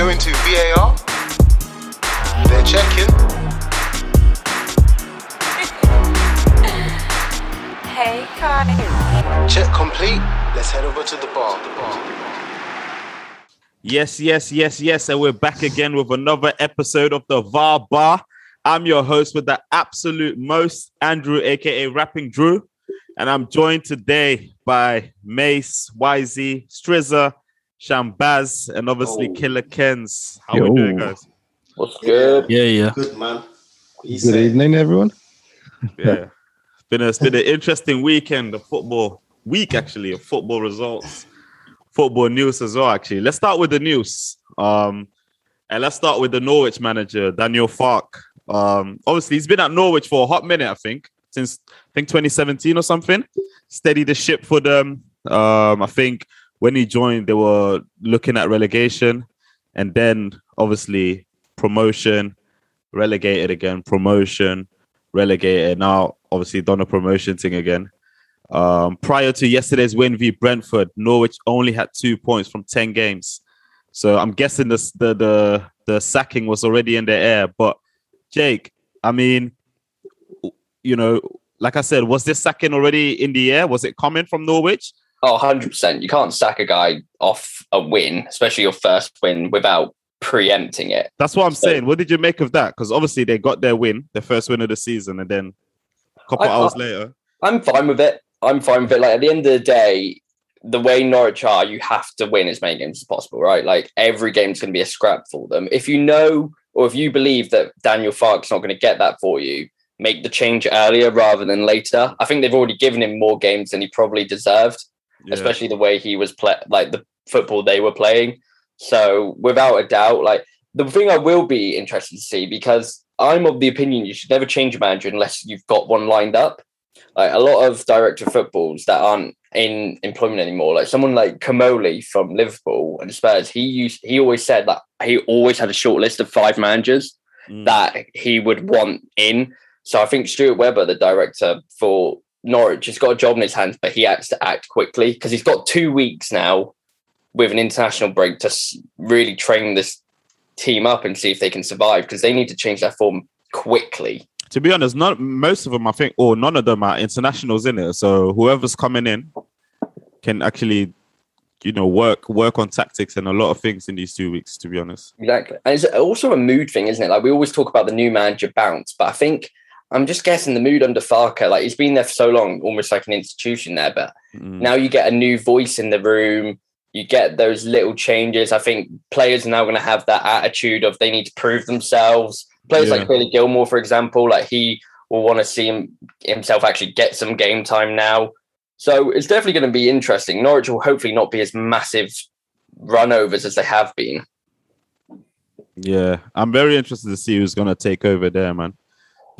going to VAR. They're checking. Hey, Kai. Check complete. Let's head over to the bar. The bar. Yes, yes, yes, yes. And we're back again with another episode of the VAR Bar. I'm your host with the absolute most, Andrew, aka Rapping Drew. And I'm joined today by Mace, YZ, Strizza, Shambaz, and obviously Oh. Killer Kens. How Yo. we doing, guys? What's good? Yeah, yeah. Good man. What Good say? evening, everyone. Yeah. It's been, a, it's been an interesting weekend of football, week actually, of football results, football news as well, actually. Let's start with the news. Um, and let's start with the Norwich manager, Daniel Farke. Um, obviously, he's been at Norwich for a hot minute, I think, since I think 2017 or something. Steady the ship for them. Um, I think when he joined, they were looking at relegation, and then obviously promotion, relegated again, promotion, relegated. Now, obviously, done a promotion thing again. Um, prior to yesterday's win v Brentford, Norwich only had two points from 10 games. So I'm guessing this, the the the sacking was already in the air. But Jake, I mean, you know, like I said, was this sacking already in the air? Was it coming from Norwich? Oh, 100%. You can't sack a guy off a win, especially your first win, without preempting it. That's what I'm So- saying. What did you make of that? Because obviously they got their win, their first win of the season, and then a couple I- hours I- later, I'm fine with it. I'm fine with it. Like, at the end of the day, the way Norwich are, you have to win as many games as possible, right? Like, every game's going to be a scrap for them. If you know, or if you believe that Daniel Farke's not going to get that for you, make the change earlier rather than later. I think they've already given him more games than he probably deserved. Yeah. especially the way he was play like the football they were playing. So without a doubt, like the thing I will be interested to see because I'm of the opinion you should never change a manager unless you've got one lined up. Like a lot of director of footballs that aren't in employment anymore, like someone like Comolli from Liverpool and Spurs, he used he always said that he always had a short list of five managers Mm. that he would want in. So I think Stuart Webber, the director for Norwich, has got a job in his hands, but he has to act quickly because he's got two weeks now with an international break to really train this team up and see if they can survive because they need to change their form quickly. to be honest, not most of them, I think, or none of them are internationals in it. So whoever's coming in can actually, you know, work work on tactics and a lot of things in these two weeks. To be honest, Exactly. And it's also a mood thing, isn't it? Like we always talk about the new manager bounce, but I think I'm just guessing the mood under Farke, like he's been there for so long, almost like an institution there, but Mm. now you get a new voice in the room you get those little changes i think players are now going to have that attitude of they need to prove themselves players Yeah. like billy gilmour for example like he will want to see him himself actually get some game time now so it's definitely going to be interesting norwich will hopefully not be as massive runovers as they have been yeah, I'm very interested to see who's gonna take over there, man.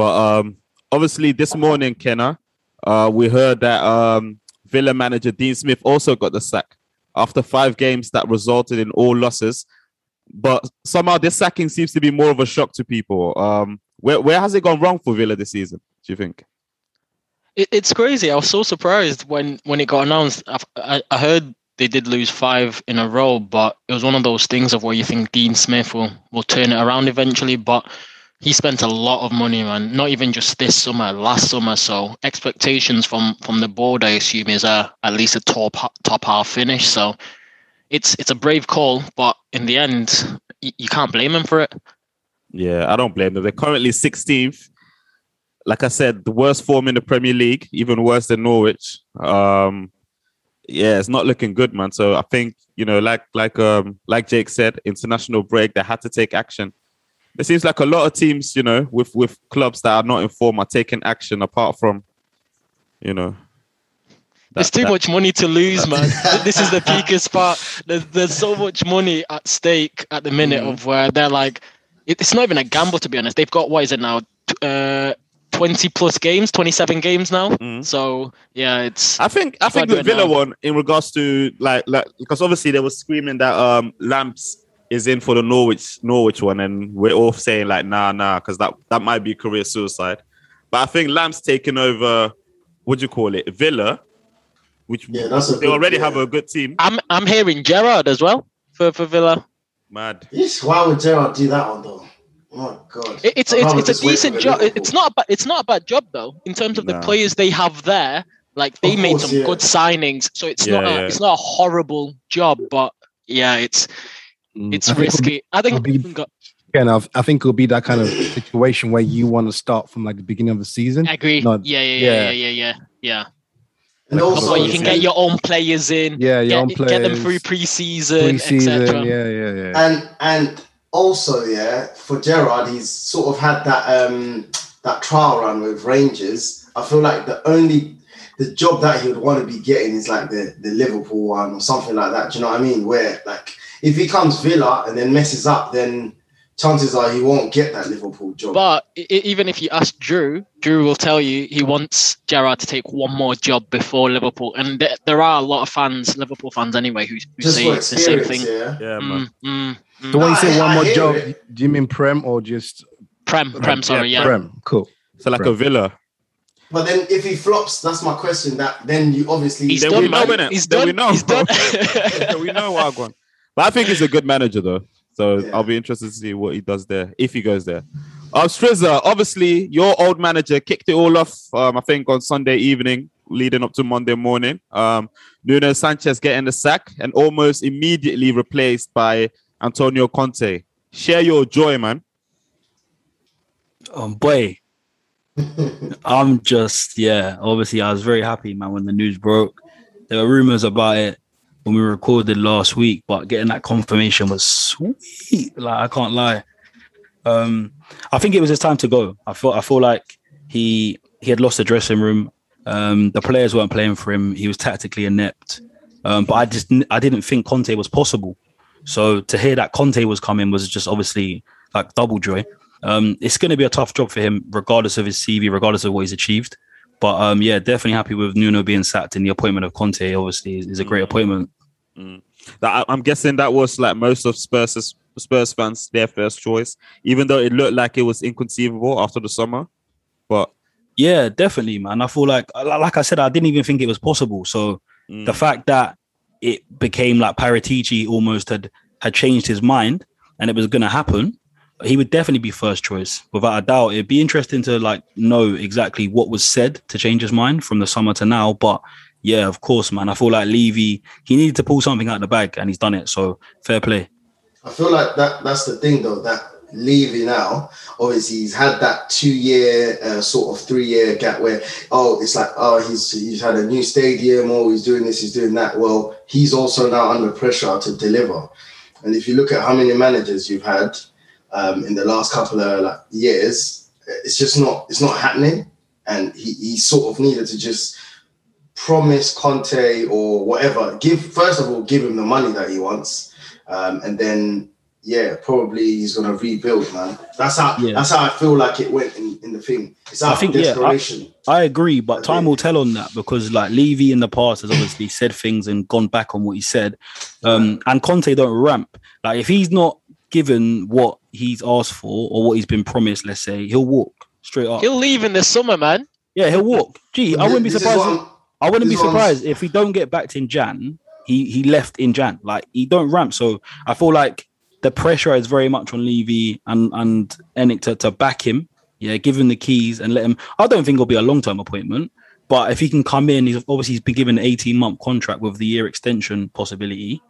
But um, obviously this morning, Kenna, uh, we heard that um, Villa manager Dean Smith also got the sack after five games that resulted in all losses. But somehow this sacking seems to be more of a shock to people. Um, where where has it gone wrong for Villa this season? Do you think? It, it's crazy. I was so surprised when when it got announced. I, I, I heard they did lose five in a row, but it was one of those things of where you think Dean Smith will will turn it around eventually. But he spent a lot of money, man. Not even just this summer, last summer. So expectations from from the board, I assume, is a at least a top top half finish. So it's it's a brave call, but in the end, you, you can't blame him for it. Yeah, I don't blame them. They're currently 16th. Like I said, the worst form in the Premier League, even worse than Norwich. Um, yeah, it's not looking good, man. So I think you know, like like um like Jake said, international break. They had to take action. It seems like a lot of teams, you know, with with clubs that are not in form are taking action. Apart from, you know, There's too that- much money to lose, man. this is the peakest part. There's, there's so much money at stake at the minute Mhm. of where they're like, it's not even a gamble to be honest. They've got what is it now? Uh, 20 plus games, 27 games now. Mhm. So yeah, it's I think I think the Villa now. one in regards to like like because obviously they were screaming that um Lamps is in for the Norwich Norwich one, and we're all saying like nah nah because that that might be career suicide. But I think Lamps taking over. What do you call it? Villa, which Yeah, that's a they good- already yeah. have a good team. I'm I'm hearing Gerrard as well for for Villa. Mad. Yes, why would Gerrard do that one though? Oh god. It- it's it's, it's a just wait for decent job. It's not a ba- it's not a bad job though in terms of the players they have there. Like they Of made course, some yeah. good signings, so it's Yeah, not a, yeah. it's not a horrible job, but yeah, it's. It's I think be- risky. I think it'll be- go- Again, I I think it'll be that kind of situation where you want to start from like the beginning of the season. I agree. Not- yeah, yeah, yeah. yeah, yeah, yeah, yeah. and Like, also you can get your own players in, Yeah, your get, own get them through players, preseason, Pre-season, etc. yeah, yeah, yeah. and and also yeah for Gerrard he's sort of had that um that trial run with Rangers I feel like the only the job that he would want to be getting is like the the Liverpool one or something like that do you know what I mean where like if he comes Villa and then messes up then chances are he won't get that Liverpool job But i- i- even if you ask Drew, Drew will tell you he wants Gerrard to take one more job before Liverpool, and th- there are a lot of fans, Liverpool fans anyway, who, who say the same thing. yeah Yeah, man. Mm, mm, mm. So when you say one more job, it. do you mean Prem or just Prem, Prem, sorry, yeah. Prem? Cool. So like a Villa. but then if he flops that's my question that then you obviously He's Then done, we know, man. innit? He's Then done. we know. He's done. we know Wagwan. But I think he's a good manager though. So Yeah. I'll be interested to see what he does there if he goes there. Um, Strizza, obviously your old manager kicked it all off. Um, I think on Sunday evening, leading up to Monday morning. Um, Nuno Sanchez getting the sack and almost immediately replaced by Antonio Conte. Share your joy, man. Um, boy, I'm just yeah. Obviously, I was very happy, man, when the news broke. There were rumors about it when we recorded last week, but getting that confirmation was sweet. Like I can't lie. Um, I think it was his time to go. I feel I feel like he he had lost the dressing room. Um, the players weren't playing for him. He was tactically inept. Um, but I just I didn't think Conte was possible. So to hear that Conte was coming was just obviously like double joy. Um, it's going to be a tough job for him, regardless of his CV, regardless of what he's achieved. But um, yeah, definitely happy with Nuno being sacked and the appointment of Conte. Obviously, is, is a great appointment. That I'm guessing that was like most of Spurs Spurs fans their first choice, even though it looked like it was inconceivable after the summer. But Yeah, definitely, man. I feel like, like I said, I didn't even think it was possible. So mm, the fact that it became like Paratici almost had had changed his mind and it was going to happen, he would definitely be first choice without a doubt. It'd be interesting to like know exactly what was said to change his mind from the summer to now. But yeah, of course, man. I feel like Levy he needed to pull something out of the bag and he's done it. So fair play. I feel like that that's the thing though that Levy now obviously he's had that two year uh, sort of three year gap where oh it's like oh he's he's had a new stadium oh he's doing this he's doing that well he's also now under pressure to deliver and if you look at how many managers you've had um, in the last couple of like, years it's just not it's not happening and he, he sort of needed to just promise Conte or whatever give first of all give him the money that he wants um, and then yeah, probably he's gonna rebuild, man. That's how Yeah. that's how I feel like it went in, in the thing. It's out I think, of yeah, I- desperation. I agree, but I time think- will tell on that because like Levy in the past has obviously said things and gone back on what he said. Um, and Conte don't ramp. Like if he's not given what he's asked for or what he's been promised, let's say, he'll walk straight up. He'll leave in the summer, man. yeah, he'll walk. Gee, I wouldn't be surprised. if- I'm- wouldn't be this is what I'm- surprised if we don't get backed in Jan. He he left in Jan. Like he don't ramp. So I feel like the pressure is very much on Levy and and ENIC to, to back him. Yeah, give him the keys and let him. I don't think it'll be a long term appointment, but if he can come in, he's obviously he's been given an eighteen month contract with the year extension possibility.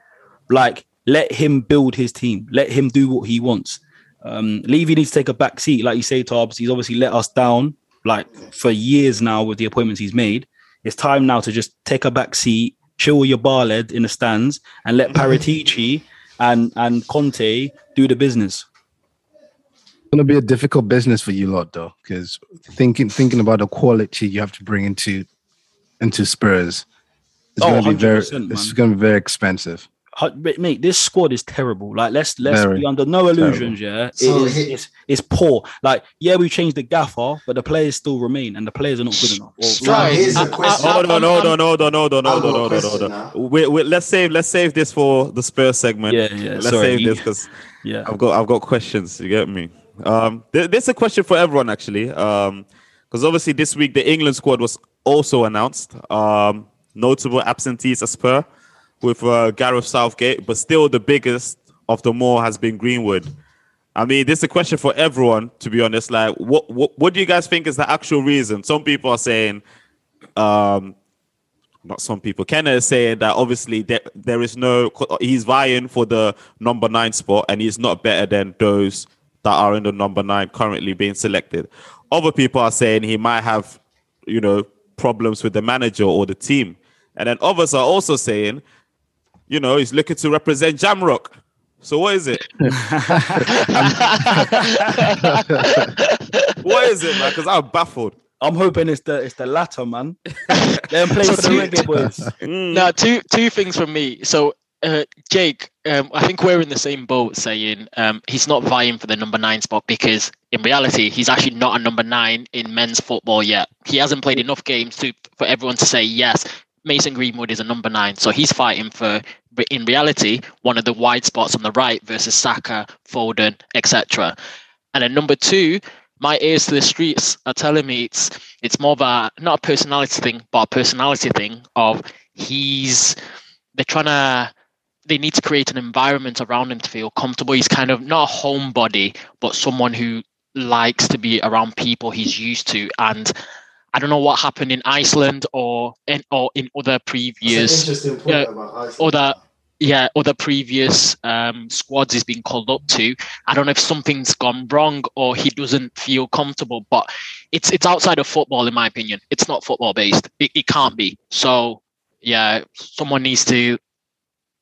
Like let him build his team. Let him do what he wants. Um, Levy needs to take a back seat, like you say, Tarbs. He's obviously let us down like for years now with the appointments he's made. It's time now to just take a back seat, chill your bar led in the stands, and let Paratici and and Conte do the business. It's gonna be a difficult business for you lot though, because thinking thinking about the quality you have to bring into into Spurs, it's Oh, gonna be very 100%, it's man. gonna be very expensive. Hu- but Mate, this squad is terrible. Like, let's let's Very be under no illusions. Yeah, it So is, it's it's poor. Like, yeah, we changed the gaffer, but the players still remain, and the players are not good enough. Well, Right. here's I- a I- question. Hold on, hold on, hold on, hold on, hold on, hold on, hold on. We, we, let's save let's save this for the Spurs segment. yeah, yeah. let's sorry. save this because yeah, I've got I've got questions. You get me? Um, there, there's a question for everyone actually. Um, because obviously this week the England squad was also announced. Um, notable absentees as per with uh, Gareth Southgate, but still the biggest of them all has been Greenwood. I mean, this is a question for everyone, to be honest. Like, what what, what do you guys think is the actual reason? Some people are saying, um, not some people. Kenna is saying that obviously there, there is no he's vying for the number nine spot and he's not better than those that are in the number nine currently being selected. Other people are saying he might have, you know, problems with the manager or the team. And then others are also saying, you know, he's looking to represent Jamrock. So what is it? what is it, man? Because I'm baffled. I'm hoping it's the it's the latter, man. Let them play So for the two- reggae boys. Mm. Now, two two things from me. So, uh, Jake, um, I think we're in the same boat, saying um, he's not vying for the number nine spot because in reality, he's actually not a number nine in men's football yet. He hasn't played enough games to for everyone to say yes. Mason Greenwood is a number nine, so he's fighting for, in reality, one of the wide spots on the right versus Saka, Foden, etc. And then number two, my ears to the streets are telling me it's it's more of a not a personality thing, but a personality thing of he's they're trying to they need to create an environment around him to feel comfortable. He's kind of not a homebody, but someone who likes to be around people he's used to. And I don't know what happened in Iceland or in or in other previous interesting point yeah, about Iceland. or that yeah other previous um squads he's been called up to. I don't know if something's gone wrong or he doesn't feel comfortable but it's it's outside of football in my opinion. It's not football based it, it can't be. So yeah someone needs to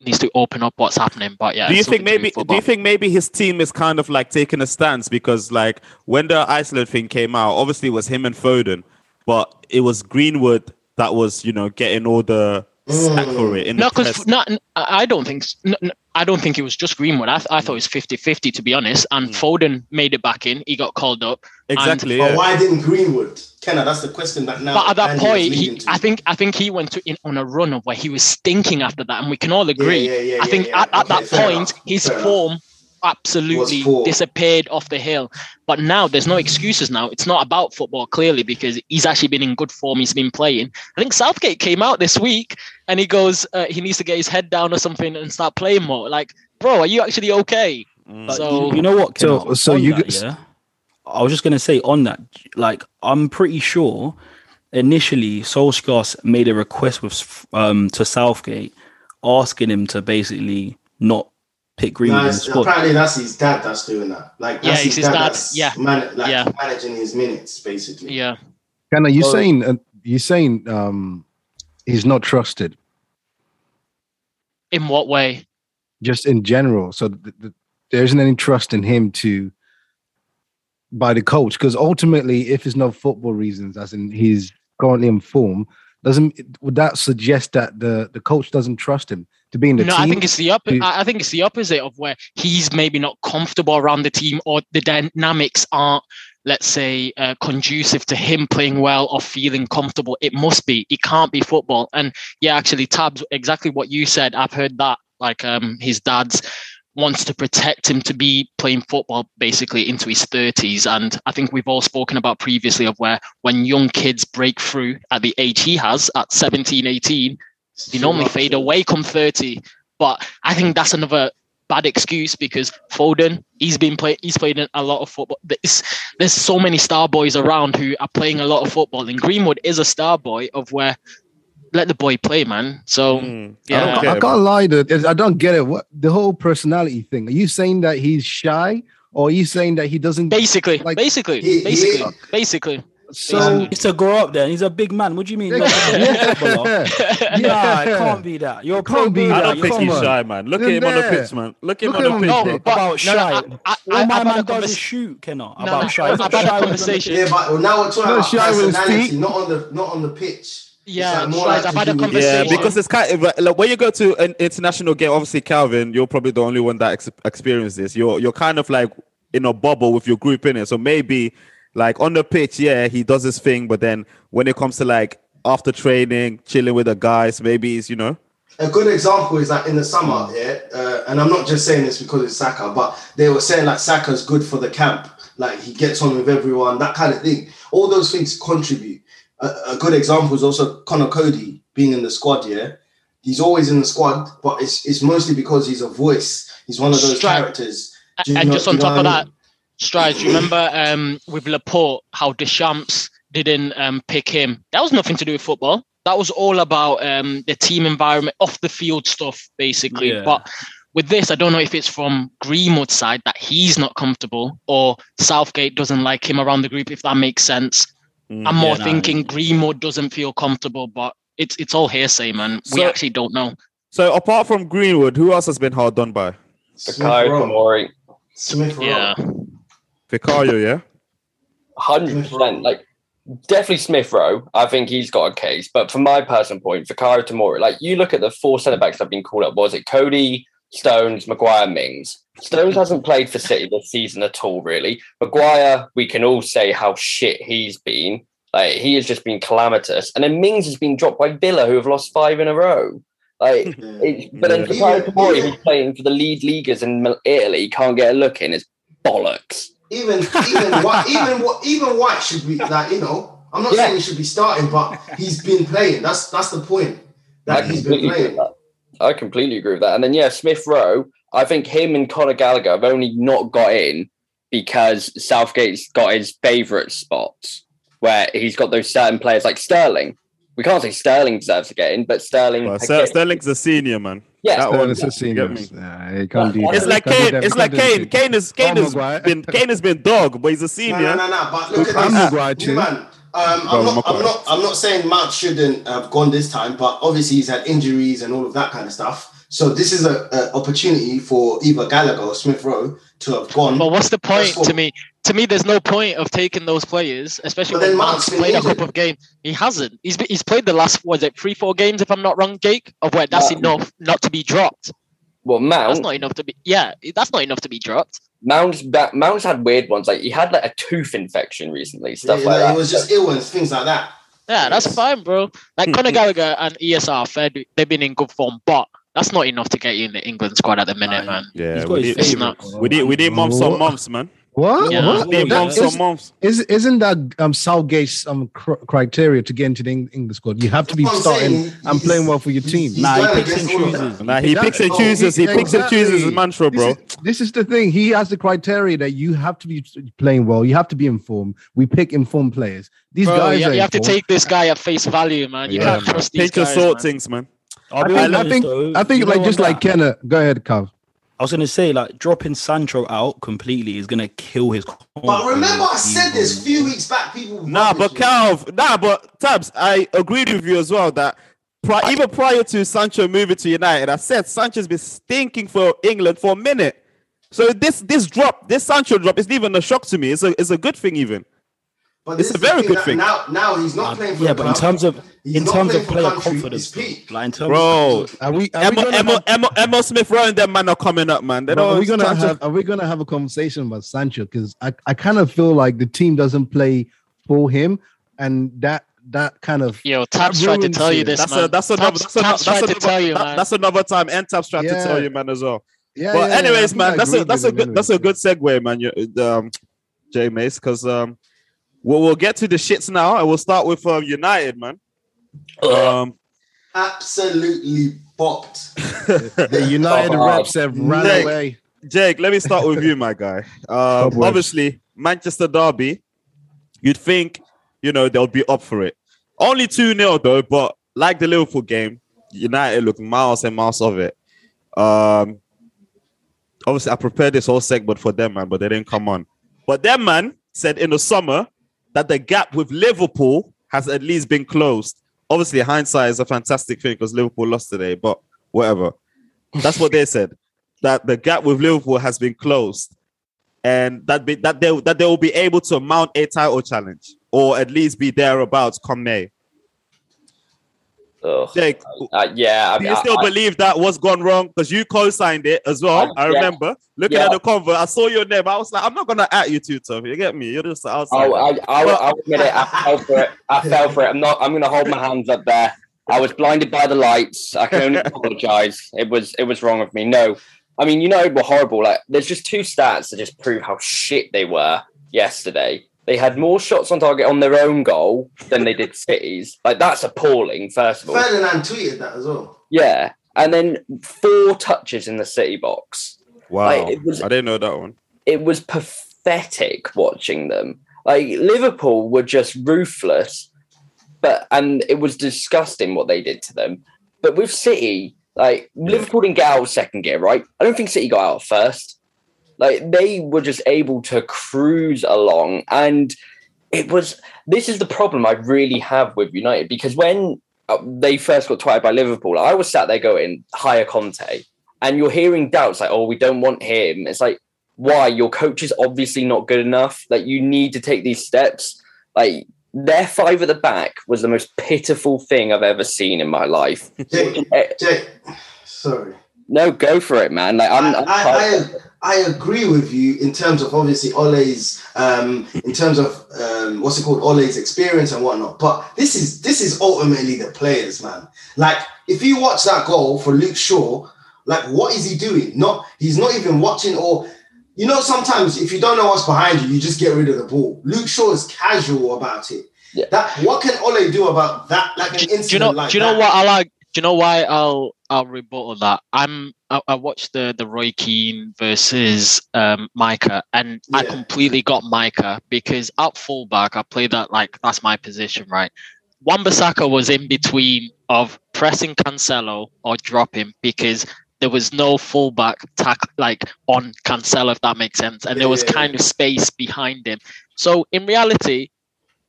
needs to open up what's happening but yeah do you think nothing do maybe do you think maybe his team is kind of like taking a stance? Because like when the Iceland thing came out, obviously it was him and Foden, but it was Greenwood that was you know getting all the slack mm. for it. In no because not i don't think s- n- n- i don't think it was just greenwood i, th- I thought it was 50-50 to be honest and mm. foden made it back in he got called up and- exactly. But Yeah. why didn't Greenwood? Kenna, that's the question that now. but at that Andy point, he. I think I think he went to in, on a run of where he was stinking after that, and we can all agree. yeah, yeah, I think yeah, yeah. at, at Okay, that point, enough, his fair enough. Form absolutely disappeared off the hill. But now there's no excuses. Now it's not about football clearly because he's actually been in good form. He's been playing. I think Southgate came out this week and he goes, uh, he needs to get his head down or something and start playing more. Like, bro, are you actually okay? Mm. So- you, you know what? So- so you that, g- yeah. I was just gonna say on that, like I'm pretty sure initially Solskjaer made a request with um to Southgate, asking him to basically not pick Greenwood in the squad. Apparently, that's his dad that's doing that. Like, Yeah, that's it's his his dad, dad. that's Yeah. man- like Yeah. managing his minutes, basically. Yeah. Ken, are you Oh. saying uh, you saying um he's not trusted In what way? just in general? So th- th- there isn't any trust in him to by the coach because ultimately, if it's not football reasons, as in he's currently in form, doesn't would that suggest that the the coach doesn't trust him to be in the no, team? I think it's the opposite. I I think it's the opposite of where he's maybe not comfortable around the team, or the dynamics aren't, let's say, uh, conducive to him playing well or feeling comfortable. It must be. It can't be football. And yeah, actually, Tabs, exactly what you said. I've heard that. Like, um, his dad's wants to protect him to be playing football basically into his 30s and i think we've all spoken about previously of where when young kids break through at the age he has at 17 18 they normally fade away come 30 but i think that's another bad excuse because Foden he's been playing, he's played in a lot of football. There's, there's so many star boys around who are playing a lot of football. And Greenwood is a star boy of where let the boy play man so Mm. yeah. I don't I care. can't lie to I don't get it. What the whole personality thing? Are you saying that he's shy, or are you saying that he doesn't? basically Like- basically He- he- basically basically so He's to grow up there. He's a big man. What do you mean? Not a yeah, footballer? Nah, it can't be that. You're a can't be player. I don't think he's on. shy, man. Look at Isn't him on the pitch, man. Look at him Look on the pitch. No, bro. but- About no, shy. no, I- I- All my had a man does convers- is shoot, Kenna. No, About no, shy. I've had a conversation. Yeah, but now we're talking No, about shy with personality, not on the not on the pitch. Yeah, it's like more like I've had a do with- Yeah, because it's kind of like when you go to an international game. Obviously, Calvin, you're probably the only one that ex- experienced this. You're you're kind of like in a bubble with your group in it. So maybe like on the pitch, yeah, he does his thing, but then when it comes to like after training, chilling with the guys, maybe he's you know. A good example is that in the summer, yeah, uh, and I'm not just saying this because it's Saka, but they were saying like Saka's good for the camp, like he gets on with everyone, that kind of thing. All those things contribute. A, a good example is also Conor Coady being in the squad. Yeah, he's always in the squad, but it's it's mostly because he's a voice. He's one of those Strike. characters. Do you and know- just on top of that, mean? Strides, you remember um, with Laporte how Deschamps didn't um, pick him? That was nothing to do with football. That was all about um, the team environment, off the field stuff, basically. Yeah. But with this, I don't know if it's from Greenwood's side that he's not comfortable or Southgate doesn't like him around the group, if that makes sense. Mm. I'm more Yeah, no, thinking Greenwood doesn't feel comfortable, but it's it's all hearsay, man. we actually don't know. So apart from Greenwood, who else has been hard done by? Smith Bukayo Rowe. Tomori, Smith Rowe. Yeah. Fikayo, yeah. Hundred percent. Like definitely Smith Rowe. I think he's got a case. But from my personal point, Fikayo Tomori, like you look at the four centre backs that have been called up. Was it Coady, Stones, Maguire, Mings? Stones hasn't played for City this season at all, really. Maguire, we can all say how shit he's been. Like he has just been calamitous. And then Mings has been dropped by Villa, who have lost five in a row. Like Yeah. But then Yeah. Fikayo Even- Tomori, even- who's playing for the lead leaguers in Mil- Italy, can't get a look in. It's bollocks. Even even White, even Wh- even White should be like you know. I'm not Yeah. saying he should be starting, but he's been playing. That's that's the point. I That he's been completely agree with playing. that. I completely agree with that. And then yeah, Smith Rowe. I think him and Conor Gallagher have only not got in because Southgate's got his favourite spots where he's got those certain players like Sterling. We can't say Sterling deserves to get in, but Sterling. But has Ster- Sterling's a senior, man. Yeah, that No, one. it's a senior. get me? Nah, you can't do It's that. Like You can't do Kane. It's like Kane. Kane is Kane has been Kane has been dog, but he's a senior. no, no, no. But look at I'm this, Maguire too. man. Um, I'm not. I'm not. I'm not saying Mount shouldn't have gone this time, but obviously he's had injuries and all of that kind of stuff. So this is a, a opportunity for either Gallagher or Smith Rowe to have gone. But what's the point to me? To me, there's no point of taking those players, especially But when then Mount's Mount's been played a injured. couple of games. He hasn't. He's he's played the last was it three four games if I'm not wrong, Jake. Of where that's Yeah. enough not to be dropped. well, Mount. That's not enough to be. Yeah, that's not enough to be dropped. Mount's ba- Mount's had weird ones. Like he had like a tooth infection recently, stuff Yeah, like like, that. He was just ill and things like that. Yeah, that's Yes. fine, bro. Like Conor Gallagher and ESR, fair, they've been in good form, but that's not enough to get you in the England squad at the minute, man. Yeah, He's we his need, favourite. favourite. we need we need months on months, man. What? Yeah. What? We need That months is- on months. Is, isn't that um, Southgate's um, cr- criteria to get into the English squad? You have to be That's starting and playing well for your team. He's Nah, he picks and all of that. chooses. Nah, he Exactly. picks and chooses. He he- picks and chooses his mantra, bro. This is, this is the thing. He has the criteria that you have to be playing well. You have to be informed. We pick informed players. These Bro, guys you, are you have to take this guy at face value, man. You Yeah, can't man. trust these Pinch of guys. salt man. things, man. I'll I think, I think, I think like just on like that, Kenna. Go ahead, Cav. I was gonna say like dropping Sancho out completely is gonna kill his. But remember, I said this a few weeks back. People. Nah, but rubbish. Calv, nah, but Tabs, I agreed with you as well that pri- even prior to Sancho moving to United, I said Sancho's been stinking for England for a minute. So this this drop, this Sancho drop, isn't even a shock to me. It's a it's a good thing even. But it's a very good thing. Now, now he's not Uh, playing for yeah, but in terms of He's in terms of player country, confidence, like in terms Bro, Are we? Are we Emma, gonna Emma, have, Emma, Emile Smith Rowe and them man are coming up, man. They bro, are we gonna Sancho- have? Are we gonna have a conversation about Sancho? Because I, I kind of feel like the team doesn't play for him, and that that kind of Yo, Tabs tried to tell you it. this, that's man. a that's another Tabs, that's another Tabs tried that's to tell you, another, man. that's another time. And Tabs tried to tell you, man, as well. yeah. but yeah, yeah, anyways, think man, that's a that's a him good that's a good segue, man. You, um, Jay Mace, because um, we'll we'll get to the shits now, and we'll start with uh, United, man. Um, Absolutely bopped. The United Oh, reps have ran Nick. away. Jake, let me start with you, my guy. Um, Cobwebs. obviously, Manchester Derby, you'd think, you know, they'll be up for it. Only 2 0, though, but like the Liverpool game, United look miles and miles of it. Um, obviously, I prepared this whole segment for them, man, but they didn't come on. But them, man, said in the summer that the gap with Liverpool has at least been closed. Obviously, hindsight is a fantastic thing because Liverpool lost today, but whatever. That's what they said. That the gap with Liverpool has been closed, and that be, that they that they will be able to mount a title challenge or at least be thereabouts come May. Ugh. Jake, Uh, yeah, I do mean, you still I- believe that what's gone wrong? Because you co-signed it as well. I- I, yeah. remember looking Yeah. at the convert. I saw your name. I was like, I'm not gonna at you too tough. You get me? You're just outside. Oh, I, I, I'll admit it. I fell for it. I fell for it. I'm not. I'm to hold my hands up there. I was blinded by the lights. I can only apologize. It was. It was wrong of me. No, I mean, United were horrible. Like, there's just two stats that just prove how shit they were yesterday. They had more shots on target on their own goal than they did City's. Like, that's appalling. First of all, Ferdinand tweeted that as well. yeah, and then four touches in the City box. Wow, Like, it was- I didn't know that one. it was pathetic watching them. Like Liverpool were just ruthless, but and it was disgusting what they did to them. But with City, like Liverpool didn't get out of second gear, right? I don't think City got out first. Like they were just able to cruise along, and it was. This is the problem I really have with United because when uh, they first got twatted by Liverpool, I was sat there going, "Hire Conte," and you're hearing doubts like, "Oh, we don't want him." It's like why your coach is obviously not good enough. Like you need to take these steps. Like their five at the back was the most pitiful thing I've ever seen in my life. Jay, Eh, Jay, sorry. No, go for it, man. Like I'm, I, I'm I, I, I agree with you in terms of obviously Ole's um in terms of um what's it called Ole's experience and whatnot. But this is this is ultimately the players, man. Like if you watch that goal for Luke Shaw, like what is he doing? Not he's not even watching or you know sometimes if you don't know what's behind you, you just get rid of the ball. Luke Shaw is casual about it. Yeah. That what can Ole do about that? Like an incident do you know? like do you know that? what I like? You know why I'll I'll rebuttal that? I'm I, I watched the the Roy Keane versus um Micah, and I completely got Micah because at fullback I played that like that's my position, right? Wan-Bissaka was in between of pressing Cancelo or dropping because there was no fullback tack like on Cancelo, if that makes sense, and there was Yeah. kind of space behind him. So in reality,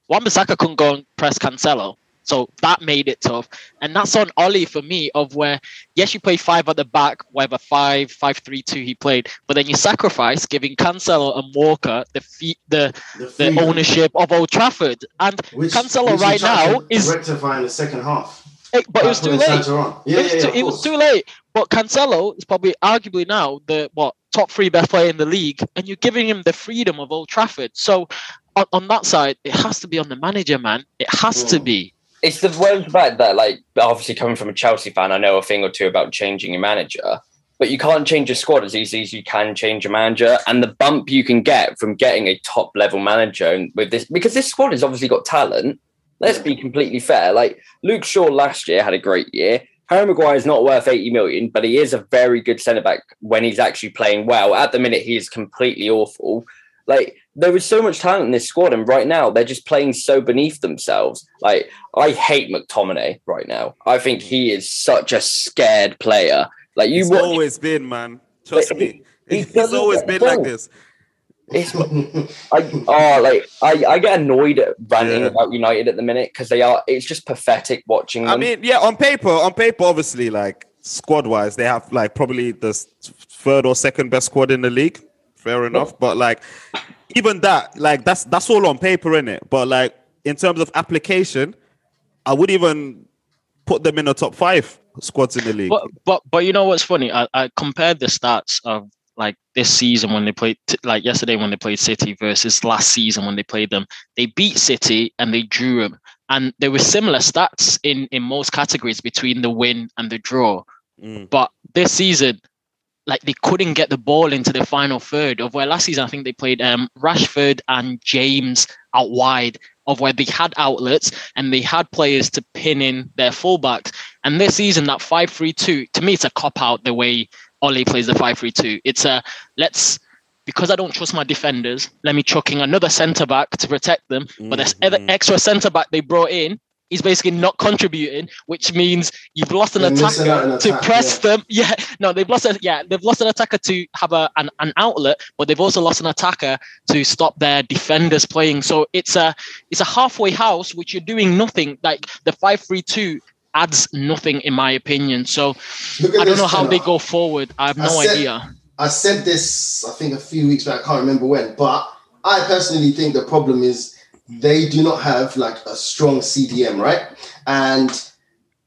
Wan-Bissaka couldn't go and press Cancelo. So that made it tough. And that's on Ollie for me of where, yes, you play five at the back, whatever five, five, three, two he played, but then you sacrifice giving Cancelo and Walker the feet, the, The the ownership of Old Trafford. And Which, Cancelo which right now is- rectifying the second half. eh, but it was too late. Yeah, it was, yeah, too, of it was too late. But Cancelo is probably arguably now the what top three best player in the league, and you're giving him the freedom of Old Trafford. So on, on that side, it has to be on the manager, man. It has to Mm. be. It's the one fact that like obviously coming from a Chelsea fan, I know a thing or two about changing your manager. But you can't change your squad as easily as you can change your manager, and the bump you can get from getting a top level manager with this because this squad has obviously got talent. Let's be completely fair. Like Luke Shaw last year had a great year. Harry Maguire is not worth 80 million, but he is a very good centre back when he's actually playing well. At the minute, he is completely awful. Like there is so much talent in this squad, and right now they're just playing so beneath themselves. Like I hate McTominay right now. I think he is such a scared player. Like you watch, always been, man. Trust me. he It's doesn't always been like this. it's I oh like I, I get annoyed at ranting Yeah. about United at the minute because they are. It's just pathetic watching them. I mean, yeah, on paper, on paper, obviously, like squad wise, they have like probably the third or second best squad in the league. Fair enough, but like even that, like that's that's all on paper, in it. But like in terms of application, I would even put them in the top five squads in the league. But but but you know what's funny? I, I compared the stats of like this season when they played like yesterday when they played City versus last season when they played them. They beat City and they drew them, and there were similar stats in in most categories between the win and the draw. Mm. But this season, like they couldn't get the ball into the final third of where last season I think they played um Rashford and James out wide of where they had outlets and they had players to pin in their fullbacks. And this season, that 5 3 2, to me, it's a cop out the way Ole plays the 5 3 2. It's a let's, because I don't trust my defenders, let me chuck in another centre back to protect them. But this other Mhm. extra centre back they brought in, he's basically not contributing, which means you've lost an They're attacker an to press yeah. them. Yeah, no, they've lost a yeah, they've lost an attacker to have a an, an outlet, but they've also lost an attacker to stop their defenders playing. So it's a it's a halfway house which you're doing nothing. Like the five three two adds nothing in my opinion. So I don't know how they go forward. I have I no said- idea. I said this, I think, a few weeks back. I can't remember when, but I personally think the problem is they do not have like a strong CDM, right? And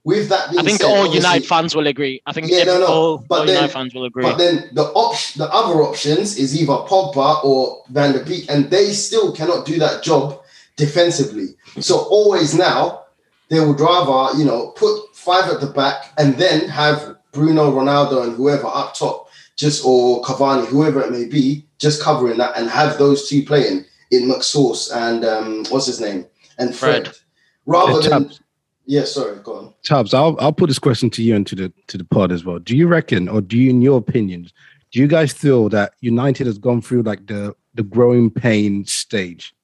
with that I think said, all United fans will agree. I think Yeah, no, no, all, but all then- United fans will agree. But then the option, the other options is either Pogba or Van der Beek, and they still cannot do that job defensively. So always now they would rather you know put five at the back and then have Bruno, Ronaldo, and whoever up top, just or Cavani, whoever it may be, just covering that and have those two playing in McSauce and um, what's his name and Fred, Fred. rather Yeah, than yeah. Sorry, go on. Tubbs, I'll I'll put this question to you and to the to the pod as well. Do you reckon, or do you, in your opinions, do you guys feel that United has gone through like the the growing pain stage?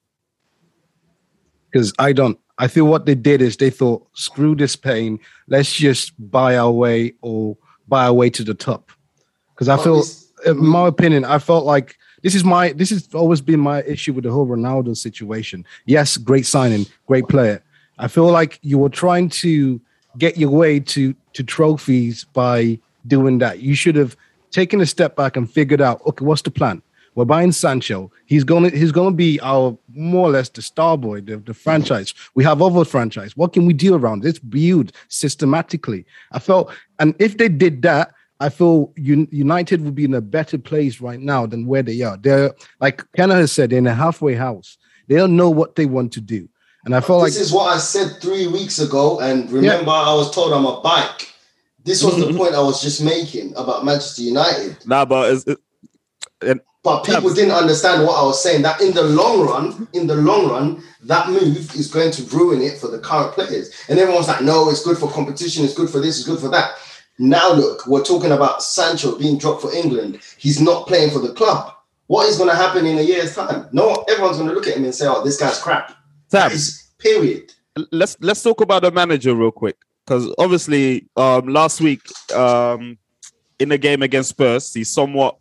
Because I don't. I feel what they did is they thought, screw this pain, let's just buy our way or buy our way to the top. Because I feel, in my opinion, I felt like this is my this has always been my issue with the whole Ronaldo situation. Yes, great signing, great player. I feel like you were trying to get your way to to trophies by doing that. You should have taken a step back and figured out, okay, what's the plan? We're buying Sancho. He's gonna he's gonna be our more or less the star boy, the, the franchise. We have other franchise. What can we do around this? Build systematically. I felt, and if they did that, I feel United would be in a better place right now than where they are. They're like Kenna has said, they're in a halfway house. They don't know what they want to do. And I felt like this is what I said three weeks ago, and remember, I was told I'm a bike. This was the mm-hmm. point I was just making about Manchester United. Nah, but it's, it, But people didn't understand what I was saying. That in the long run, in the long run, that move is going to ruin it for the current players. And everyone's like, no, it's good for competition, it's good for this, it's good for that. Now look, we're talking about Sancho being dropped for England. He's not playing for the club. What is going to happen in a year's time? No, everyone's going to look at him and say, "Oh, this guy's crap." Sam, period. let's let's talk about the manager real quick because obviously um last week um in the game against Spurs he somewhat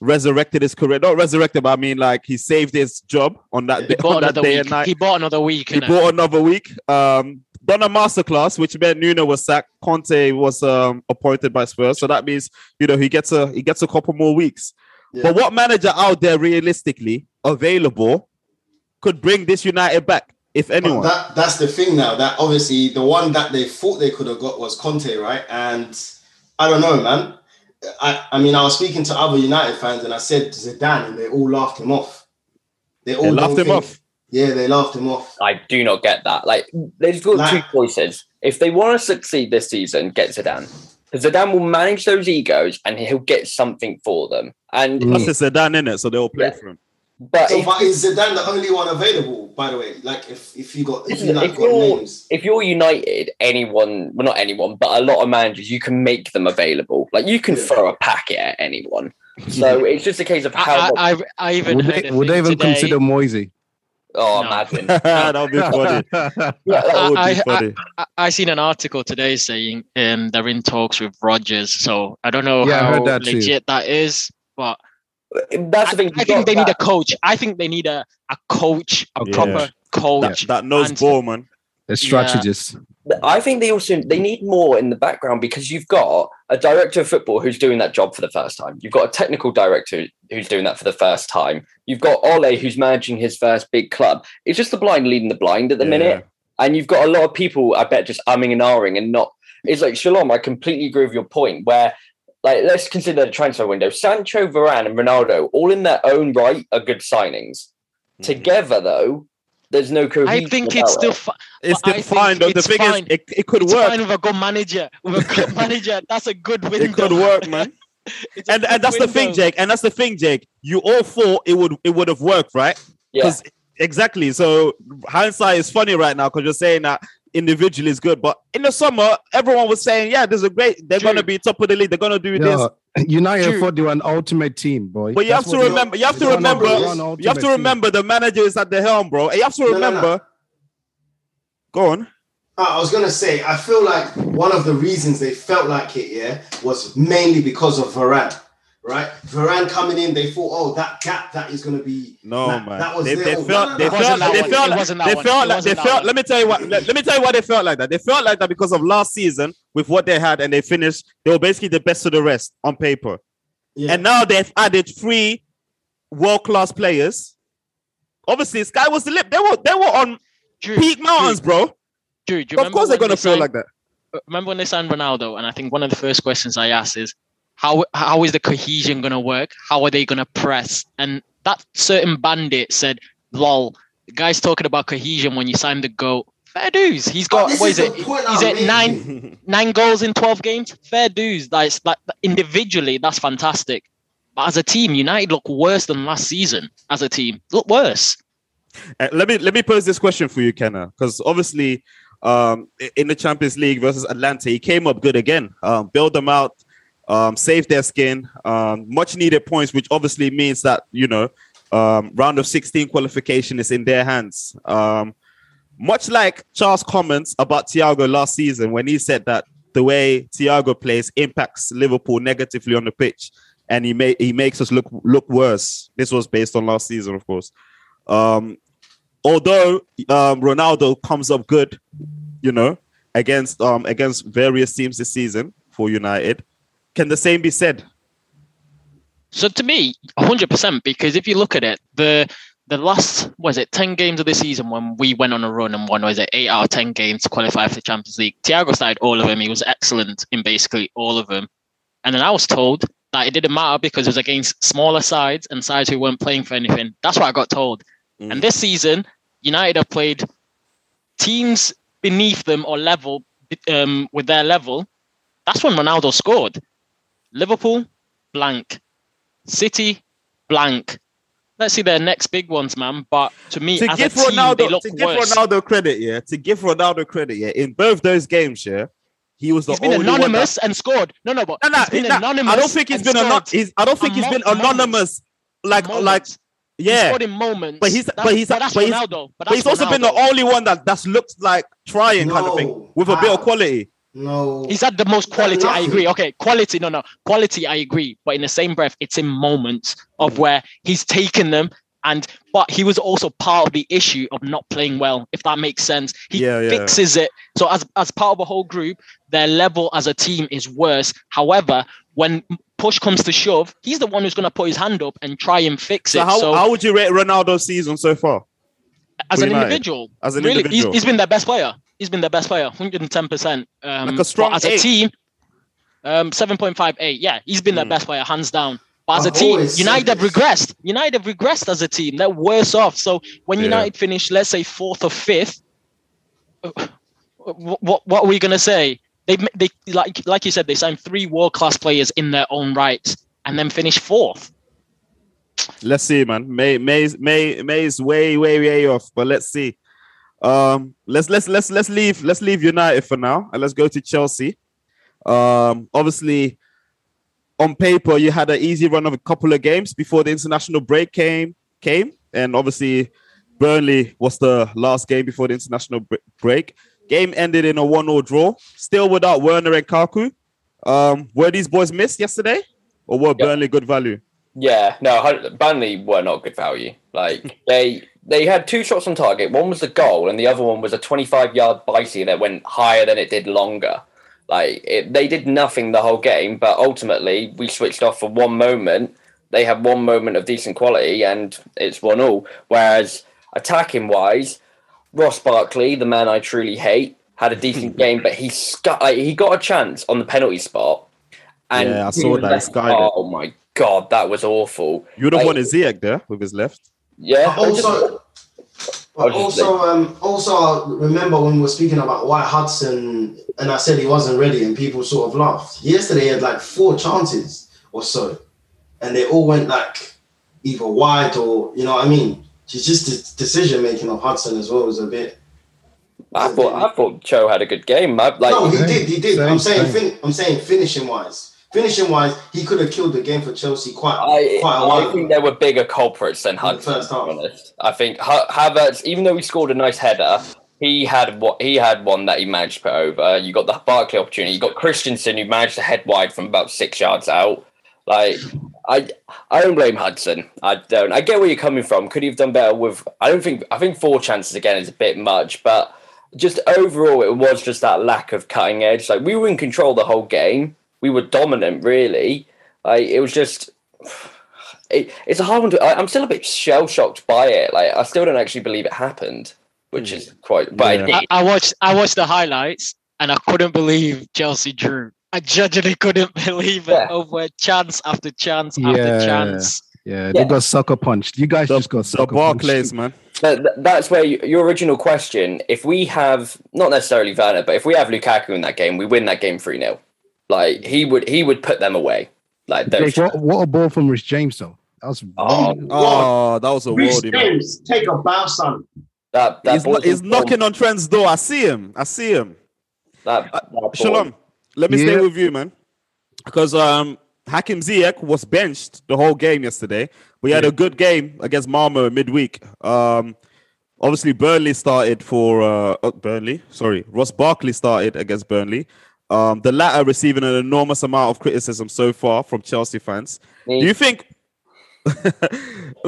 resurrected his career not resurrected but I mean like he saved his job on that He day, on that day week. and night He bought another week. he innit? bought another week um done a masterclass which meant Nuno was sacked Conte was um appointed by Spurs so that means you know he gets a he gets a couple more weeks Yeah. but what manager out there realistically available could bring this United back if But anyone that that's the thing now. That obviously the one that they thought they could have got was Conte, right? And I don't know, man. I, I mean, I was speaking to other United fans and I said Zidane, and they all laughed him off. They all They laughed him think- off. Yeah, they laughed him off. I do not get that. Like, they've got two choices. If they want to succeed this season, get Zidane. Because Zidane will manage those egos and he'll get something for them. And Mm. Plus, it's a Dan in it, so they'll play Yeah. for him. but So, if, but is Zidane the only one available? By the way, like if if you got if you like if got you're- names, if you're United, anyone, well, not anyone, but a lot of managers, you can make them available. Like you can Yeah. throw a packet at anyone. So it's just a case of how. I, I, I, I even would heard they, would they even today- consider Moisey? Oh, No. imagine. that would be funny. Yeah, like, That would I- be funny. I, I seen an article today saying um they're in talks with Rodgers, so I don't know Yeah, how heard that too. legit that is, but that's the thing. I you've think got they need a coach. I think they need a, a coach, a Yeah. proper coach. that, that knows and- ball, man. A strategist. I think they also they need more in the background because you've got a director of football who's doing that job for the first time. You've got a technical director who's doing that for the first time. You've got Ole who's managing his first big club. It's just the blind leading the blind at the Yeah. minute, and you've got a lot of people. I bet just umming and ahhing and not. It's like Shalom. I completely agree with your point. Where like let's consider the transfer window. Sancho, Varane, and Ronaldo, all in their own right, are good signings. Mm-hmm. Together, though, there's no cohesion. I think it's still it. fi- It's But still fine, though. The it's thing fine. is, it, it could it's work. fine with a good manager. With a good manager, that's a good window. It could work, man. And and that's the thing. Jake. And that's the thing, Jake. You all thought it would it would have worked, right? Yeah. Exactly. So hindsight is funny right now because you're saying that individually is good, but in the summer, everyone was saying, yeah, there's a great. They're True. gonna be top of the league. They're gonna do this. United True. thought they were an ultimate team, boy. But you have That's to what they- remember. You have to remember. You have to remember the manager is at the helm, bro. And you have to no, no. remember. Go on. Uh, I was gonna say, I feel like one of the reasons they felt like it, yeah, was mainly because of Varane, right? Varane coming in, they thought, oh, that gap that is gonna be No, that, man. That was they, they Oh, felt. no, no, They no. felt. Like, they felt. Like, they felt like. They felt. Let me tell you what. Let, let me tell you why they felt like that. They felt like that because of last season with what they had, and they finished. They were basically the best of the rest on paper. Yeah. And now they've added three world class players. Obviously, Sky was the lip. They were. They were on Drew, peak mountains, bro. Drew, do you Of course, they're gonna they feel signed- like that. Uh, remember when they signed Ronaldo, and I think one of the first questions I asked is, how how is the cohesion going to work? How are they going to press? And that certain bandit said, "Lol, the guy's talking about cohesion when you sign the goat. Fair dues. he's got what is the it? He's at nine nine goals in twelve games. Fair dues. That's like individually, that's fantastic. But as a team, United look worse than last season. As a team, look worse. Uh, let me let me pose this question for you, Kenna, because obviously, um, in the Champions League versus Atalanta, he came up good again. Um, build them out. Um, save their skin, um, much needed points, which obviously means that you know um, round of 16 qualification is in their hands. Um, much like Charles' comments about Thiago last season when he said that the way Thiago plays impacts Liverpool negatively on the pitch, and he may he makes us look look worse. This was based on last season, of course. Um, although um, Ronaldo comes up good, you know, against against various teams this season for United, can the same be said? So to me, 100% because if you look at it, the the last was it 10 games of the season when we went on a run and won was it 8 out of 10 games to qualify for the Champions League. Thiago started all of them. He was excellent in basically all of them. And then I was told that it didn't matter because it was against smaller sides and sides who weren't playing for anything. That's what I got told. Mm. And this season, United have played teams beneath them or level um, with their level. That's when Ronaldo scored. Liverpool, blank. City, blank. Let's see their next big ones, man. But to me, to as give a team, they Ronaldo look to give worse. Ronaldo credit, yeah, to give Ronaldo credit, yeah, in both those games, yeah, he was the He's been only one that- anonymous and scored. No, no, but No, no, he's been no, anonymous. I don't think he's and been scored anon- he's, I don't think he's been mo- moments. anonymous, like like Moments. He yeah. scored in moments. But he's- That's- but he's- that's but he's- Ronaldo. But, But he's that's also been the only one that that's looked like trying kind of thing No. with a bit of quality. No. He's had the most quality. I agree. Okay, quality. No, no, quality. I agree. But in the same breath, it's in moments of where he's taken them, and but he was also part of the issue of not playing well. If that makes sense, he Yeah, yeah. fixes it. So as as part of a whole group, their level as a team is worse. However, when push comes to shove, he's the one who's going to put his hand up and try and fix So it. how, so how would you rate Ronaldo's season so far? as for an United? individual, As an really, individual, He's, he's been their best player. He's been their best player, 110%. Um, Like a strong but as a eight. team, um, 7.58. Yeah, he's been their Mm. best player, hands down. But as a I've team, United have regressed. United have regressed as a team. They're worse off. So when Yeah. United finish, let's say fourth or fifth, what what, what are we gonna say? They they like like you said, they signed three world class players in their own right, and then finish fourth. Let's see, man. May May May is way way way off, but let's see. Um, let's let's let's let's leave let's leave United for now and let's go to Chelsea. Um, obviously, on paper you had an easy run of a couple of games before the international break came came, and obviously Burnley was the last game before the international break. Game ended in a one-all draw. Still without Werner and Kaku. Um, were these boys missed yesterday, or were Yeah. Burnley good value? Yeah, no, Burnley were not good value. Like they they had two shots on target. One was the goal, and the other one was a 25 yard bitey that went higher than it did longer. Like it, they did nothing the whole game, but ultimately we switched off for one moment. They had one moment of decent quality, and it's one all. Whereas attacking wise, Ross Barkley, the man I truly hate, had a decent game, but he like, he got a chance on the penalty spot. And Yeah, I saw that. Left- Oh my god, that was awful. You would have Like- wanted Ziyech there with his left. Yeah, But I just- also, but I was just also, um, also, I remember when we were speaking about White Hudson, and I said he wasn't ready, and people sort of laughed. Yesterday, he had like four chances or so, and they all went like either wide or you know what I mean. It's just the decision making of Hudson as well was a bit. I thought I thought Cho had a good game. I, like no, he did, he did. same, I'm saying, fin- I'm saying finishing wise, finishing wise, he could have killed the game for Chelsea quite I, quite a while. I think there were bigger culprits than the Hudson. first To be half. honest, I think Ha- Havertz, even though he scored a nice header, he had what he had one that he managed to put over. You got the Barkley opportunity. You got Christensen who managed to head wide from about six yards out. Like I, I don't blame Hudson. I don't. I get where you're coming from. Could he have done better with? I don't think. I think four chances again is a bit much, but just overall, it was just that lack of cutting edge. Like we were in control the whole game. We were dominant, really. Like it was just. It, it's a hard one to. I, I'm still a bit shell shocked by it. Like I still don't actually believe it happened, which hmm. is quite. But Yeah. it I, I watched I watched the highlights and I couldn't believe Chelsea drew. I genuinely couldn't believe it Yeah. over chance after chance Yeah. after chance. Yeah, they Yeah. got sucker punched. You guys The, just got the sucker Barclays, punched. man. That, that- that's where you, your original question. If we have not necessarily Werner, but if we have Lukaku in that game, we win that game three 0 Like he would, he would put them away. Like those. Jake, what, what a ball from Reece James though. That was Oh, Oh, that was a Reece worldie, man. James, take a bow, son. that that He's, ball he's knocking on Trent's door. I see him. I see him. That, that ball- Shalom. Let me stay with you, man. because um Hakim Ziyech was benched the whole game yesterday. We had a good game against Malmo midweek. Um, obviously Burnley started for uh, uh, Burnley. Sorry, Ross Barkley started against Burnley. Um, the latter receiving an enormous amount of criticism so far from Chelsea fans. Do you think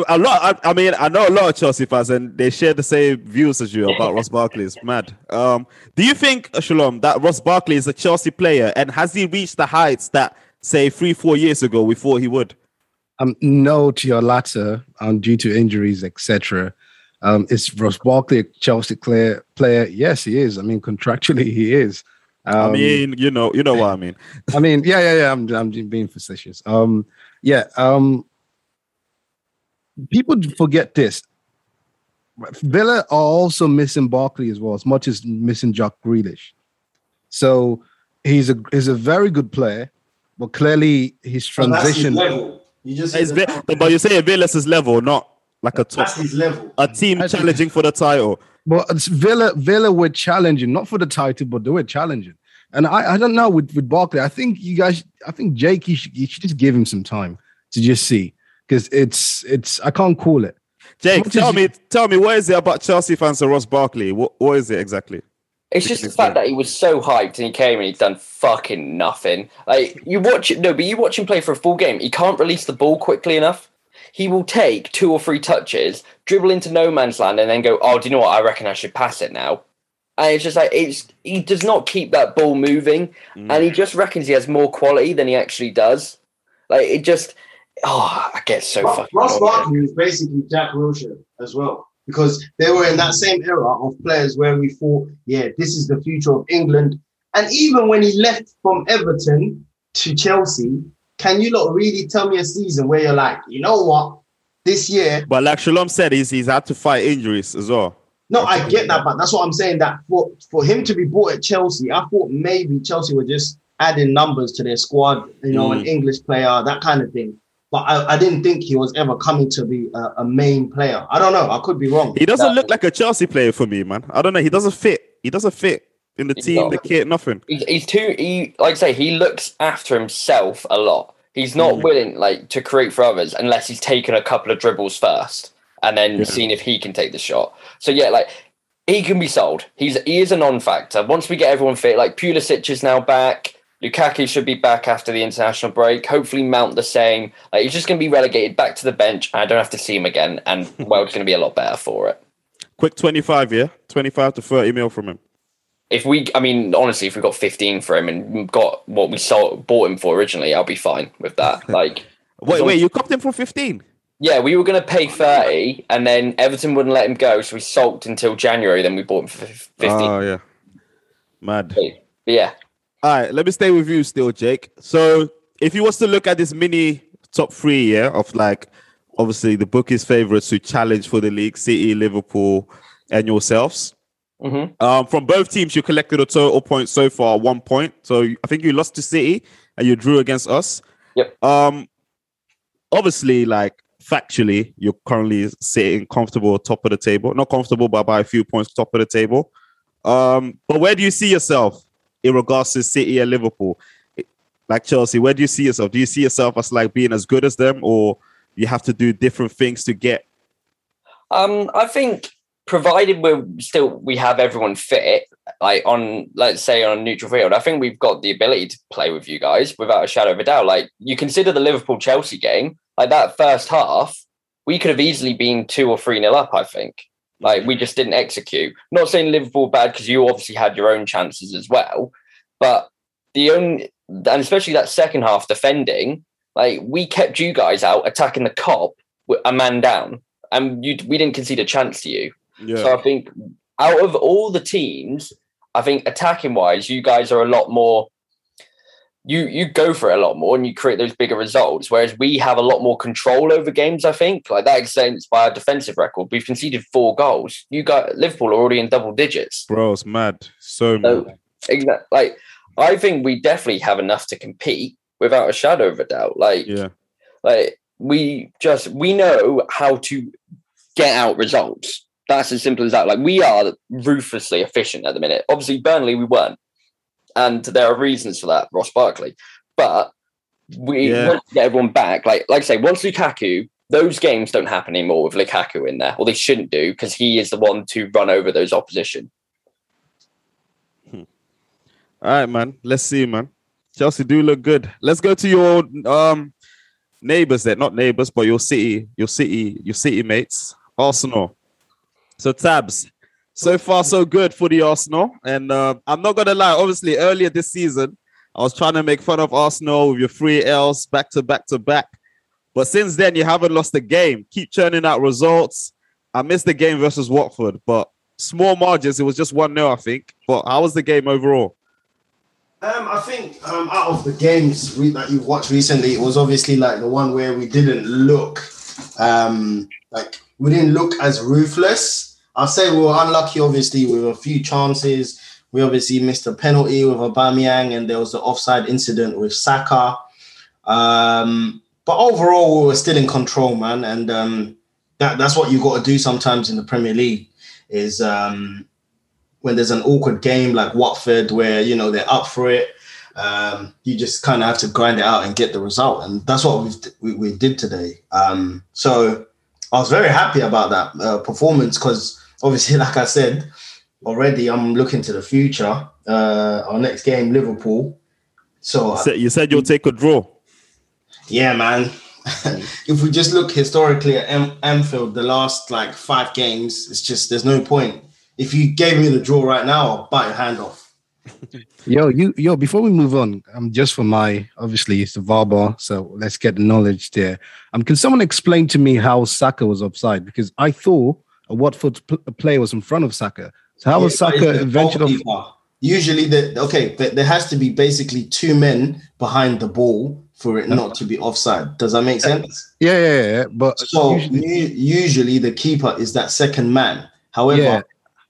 a lot? I, I mean, I know a lot of Chelsea fans, and they share the same views as you about Ross Barkley. It's mad. Um, do you think, uh, Shalom, that Ross Barkley is a Chelsea player, and has he reached the heights that, say, three, four years ago we thought he would? Um, no to your latter, um, due to injuries, etc. Um, is Ross Barkley a Chelsea player? Player? Yes, he is. I mean, contractually, he is. Um, I mean, you know, you know what I mean. I mean, yeah, yeah, yeah. I'm, I'm being facetious. Um, yeah. Um, people forget this. Villa are also missing Barkley as well, as much as missing Jack Grealish. So he's a he's a very good player, but clearly his So that's his level. You just It's said Vi- but you say Villa's is level, not like a top that's his level. a team challenging for the title. But it's Villa Villa were challenging, not for the title, but they were challenging. And I, I don't know with, with Barkley. I think you guys, I think Jake, you should, you should just give him some time to just see because it's it's I can't call it. Jake, What is tell it- me, tell me, what is it about Chelsea fans and Ross Barkley? What, what is it exactly? It's just the fact that he was so hyped and he came and he's done fucking nothing. Like you watch it, no, but you watch him play for a full game. He can't release the ball quickly enough. He will take two or three touches, dribble into no man's land, and then go, "Oh, do you know what? I reckon I should pass it now." And it's just like it's he does not keep that ball moving, mm. and he just reckons he has more quality than he actually does. Like it just, oh, I get so Ross, fucking. Ross annoyed. Barkley is basically Jack Wilshere as well, because they were in that same era of players where we thought, yeah, this is the future of England. And even when he left from Everton to Chelsea, can you lot really tell me a season where you're like, you know what, this year? But like Shalom said, he's he's had to fight injuries as well. No, I get that, but that's what I'm saying. That for for him to be bought at Chelsea, I thought maybe Chelsea were just adding numbers to their squad, you know, an Mm. English player, that kind of thing. But I, I didn't think he was ever coming to be a, a main player. I don't know. I could be wrong. He doesn't No. look like a Chelsea player for me, man. I don't know. He doesn't fit. He doesn't fit in the He's team, not. the kit, nothing. He's, he's too he like I say he looks after himself a lot. He's not Mm. willing like to create for others unless he's taken a couple of dribbles first and then Yeah. seen if he can take the shot. So yeah, like he can be sold. He's he is a non-factor. Once we get everyone fit, like Pulisic is now back. Lukaku should be back after the international break. Hopefully, Mount the same. Like he's just going to be relegated back to the bench. And I don't have to see him again, and well, it's going to be a lot better for it. Quick 25, yeah? 25 to 30 mil from him. If we, I mean, honestly, if we got 15 for him and got what we sold, bought him for originally, I'll be fine with that. Like, Wait, wait, you copped him for 15? yeah, we were going to pay 30 and then Everton wouldn't let him go. So we sulked until January. Then we bought him for 15. Oh, yeah. Mad. But yeah. All right, let me stay with you still, Jake. So, if you was to look at this mini top three, yeah, of like obviously the bookies' favorites who challenge for the league, City, Liverpool, and yourselves. Hmm Um, from both teams, you collected a total point so far, one point. So I think you lost to City and you drew against us. Yep. Um, obviously, like factually, you're currently sitting comfortable top of the table. Not comfortable, but by a few points top of the table. Um, but where do you see yourself in regards to City and Liverpool? Like Chelsea, where do you see yourself? Do you see yourself as like being as good as them, or you have to do different things to get? Um, I think provided we're still we have everyone fit, like on let's say on a neutral field, I think we've got the ability to play with you guys without a shadow of a doubt. Like you consider the Liverpool Chelsea game, like that first half, we could have easily been two or three nil up. I think. Like we just didn't execute. Not saying Liverpool bad because you obviously had your own chances as well, but the only and especially that second half defending, like we kept you guys out attacking the Kop a man down, and you we didn't concede a chance to you. Yeah. So I think out of all the teams, I think attacking wise, you guys are a lot more. You you go for it a lot more and you create those bigger results. Whereas we have a lot more control over games. I think like that extends by our defensive record. We've conceded four goals. You got Liverpool are already in double digits. Bro, it's mad. So So mad. exa- like I think we definitely have enough to compete without a shadow of a doubt. Like Yeah. like we just we know how to get out results. That's as simple as that. Like we are ruthlessly efficient at the minute. Obviously, Burnley we weren't, and there are reasons for that. Ross Barkley, but we Yeah. want to get everyone back. Like like I say, once Lukaku, those games don't happen anymore with Lukaku in there, or they shouldn't do because he is the one to run over those opposition. All right, man. Let's see, man. Chelsea do look good. Let's go to your um neighbors there, not neighbors, but your city, your city, your city mates, Arsenal. So tabs. So far, so good for the Arsenal. And uh, I'm not gonna lie, obviously, earlier this season, I was trying to make fun of Arsenal with your three L's back to back to back. But since then, you haven't lost a game. Keep churning out results. I missed the game versus Watford, but small margins. It was just 1 0, I think. But how was the game overall? Um, I think um, out of the games re- that you've watched recently, it was obviously like the one where we didn't look, um, like we didn't look as ruthless. I'll say we were unlucky, obviously, with a few chances. We obviously missed a penalty with Aubameyang, and there was the offside incident with Saka. Um, but overall, we were still in control, man, and um, that, that's what you've got to do sometimes in the Premier League. Is um, when there's an awkward game like Watford, where you know they're up for it, um, you just kind of have to grind it out and get the result, and that's what we've, we we did today. Um, so I was very happy about that uh, performance because obviously, like I said already, I'm looking to the future. Uh, our next game, Liverpool. So You said, you said you'll take a draw. yeah, man. if we just look historically at Am- Anfield, the last like five games, it's just there's no point. If you gave me the draw right now, I'll bite your hand off. Yo, you yo, before we move on, um, just for my obviously it's the VAR bar, so let's get the knowledge there. Um, can someone explain to me how Saka was offside? Because I thought a Watford pl- player was in front of Saka. So how was Yeah, it's Saka eventually? goalkeeper. Usually, the okay, th- there has to be basically two men behind the ball for it not to be offside. Does that make sense? Yeah, yeah, yeah. But So usually- usually the keeper is that second man. However, Yeah.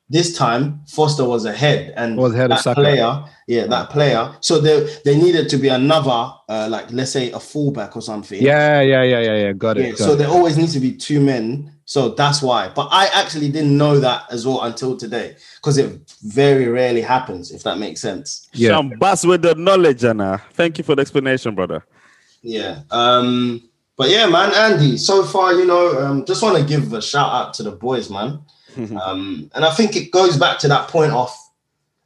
this time Foster was ahead and Was ahead of that Saka. player, yeah, that player. So there, there needed to be another, uh, like let's say a fullback or something. yeah, yeah, yeah, yeah, yeah. Got it. Yeah, got so it. there always needs to be two men. So that's why. But I actually didn't know that as well until today because it very rarely happens, if that makes sense. Yeah. Shambas with the knowledge, Anna. Thank you for the explanation, brother. Yeah. Um, but yeah, man, Andy, so far, you know, um, just want to give a shout out to the boys, man. Um, and I think it goes back to that point of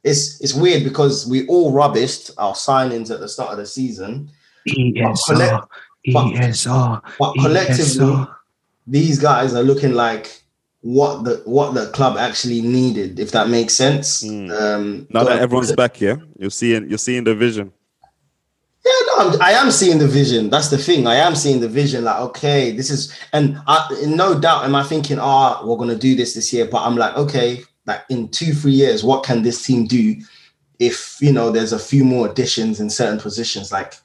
it's it's weird because we all rubbished our signings at the start of the season, ESR, but- ESR, but collectively, these guys are looking like what the what the club actually needed, if that makes sense. Mm. Um, Now that everyone's back, yeah, you're seeing you're seeing the vision. Yeah, no, I'm, I am seeing the vision. That's the thing. I am seeing the vision. Like, okay, this is, and I, in no doubt, am I thinking, ah, we're gonna do this this year? But I'm like, okay, like in two, three years, what can this team do? If you know, there's a few more additions in certain positions, like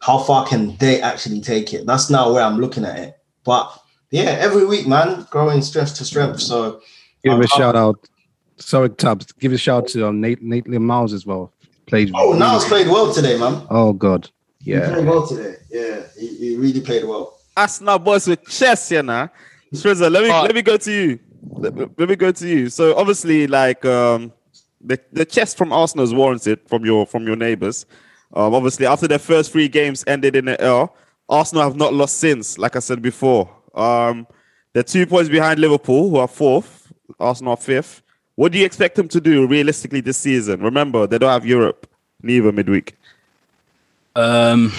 how far can they actually take it? That's now where I'm looking at it. But yeah, every week, man, growing strength to strength. So Give Um, a shout out. Sorry, Tubbs. Give a shout to um, Nate Nate Niles as well. Played. oh, really- Niles played well today, man. Oh God. He Yeah. played well today. Yeah, he, he really played well. Arsenal boys with chess, you know. Shrizza, let me Alright. let me go to you. Let, let me go to you. So obviously, like um, the the chest from Arsenal is warranted from your from your neighbors. Um, obviously, after their first three games ended in an L, Arsenal have not lost since. Like I said before, um, they're two points behind Liverpool, who are fourth. Arsenal are fifth. What do you expect them to do realistically this season? Remember, they don't have Europe neither midweek. Um,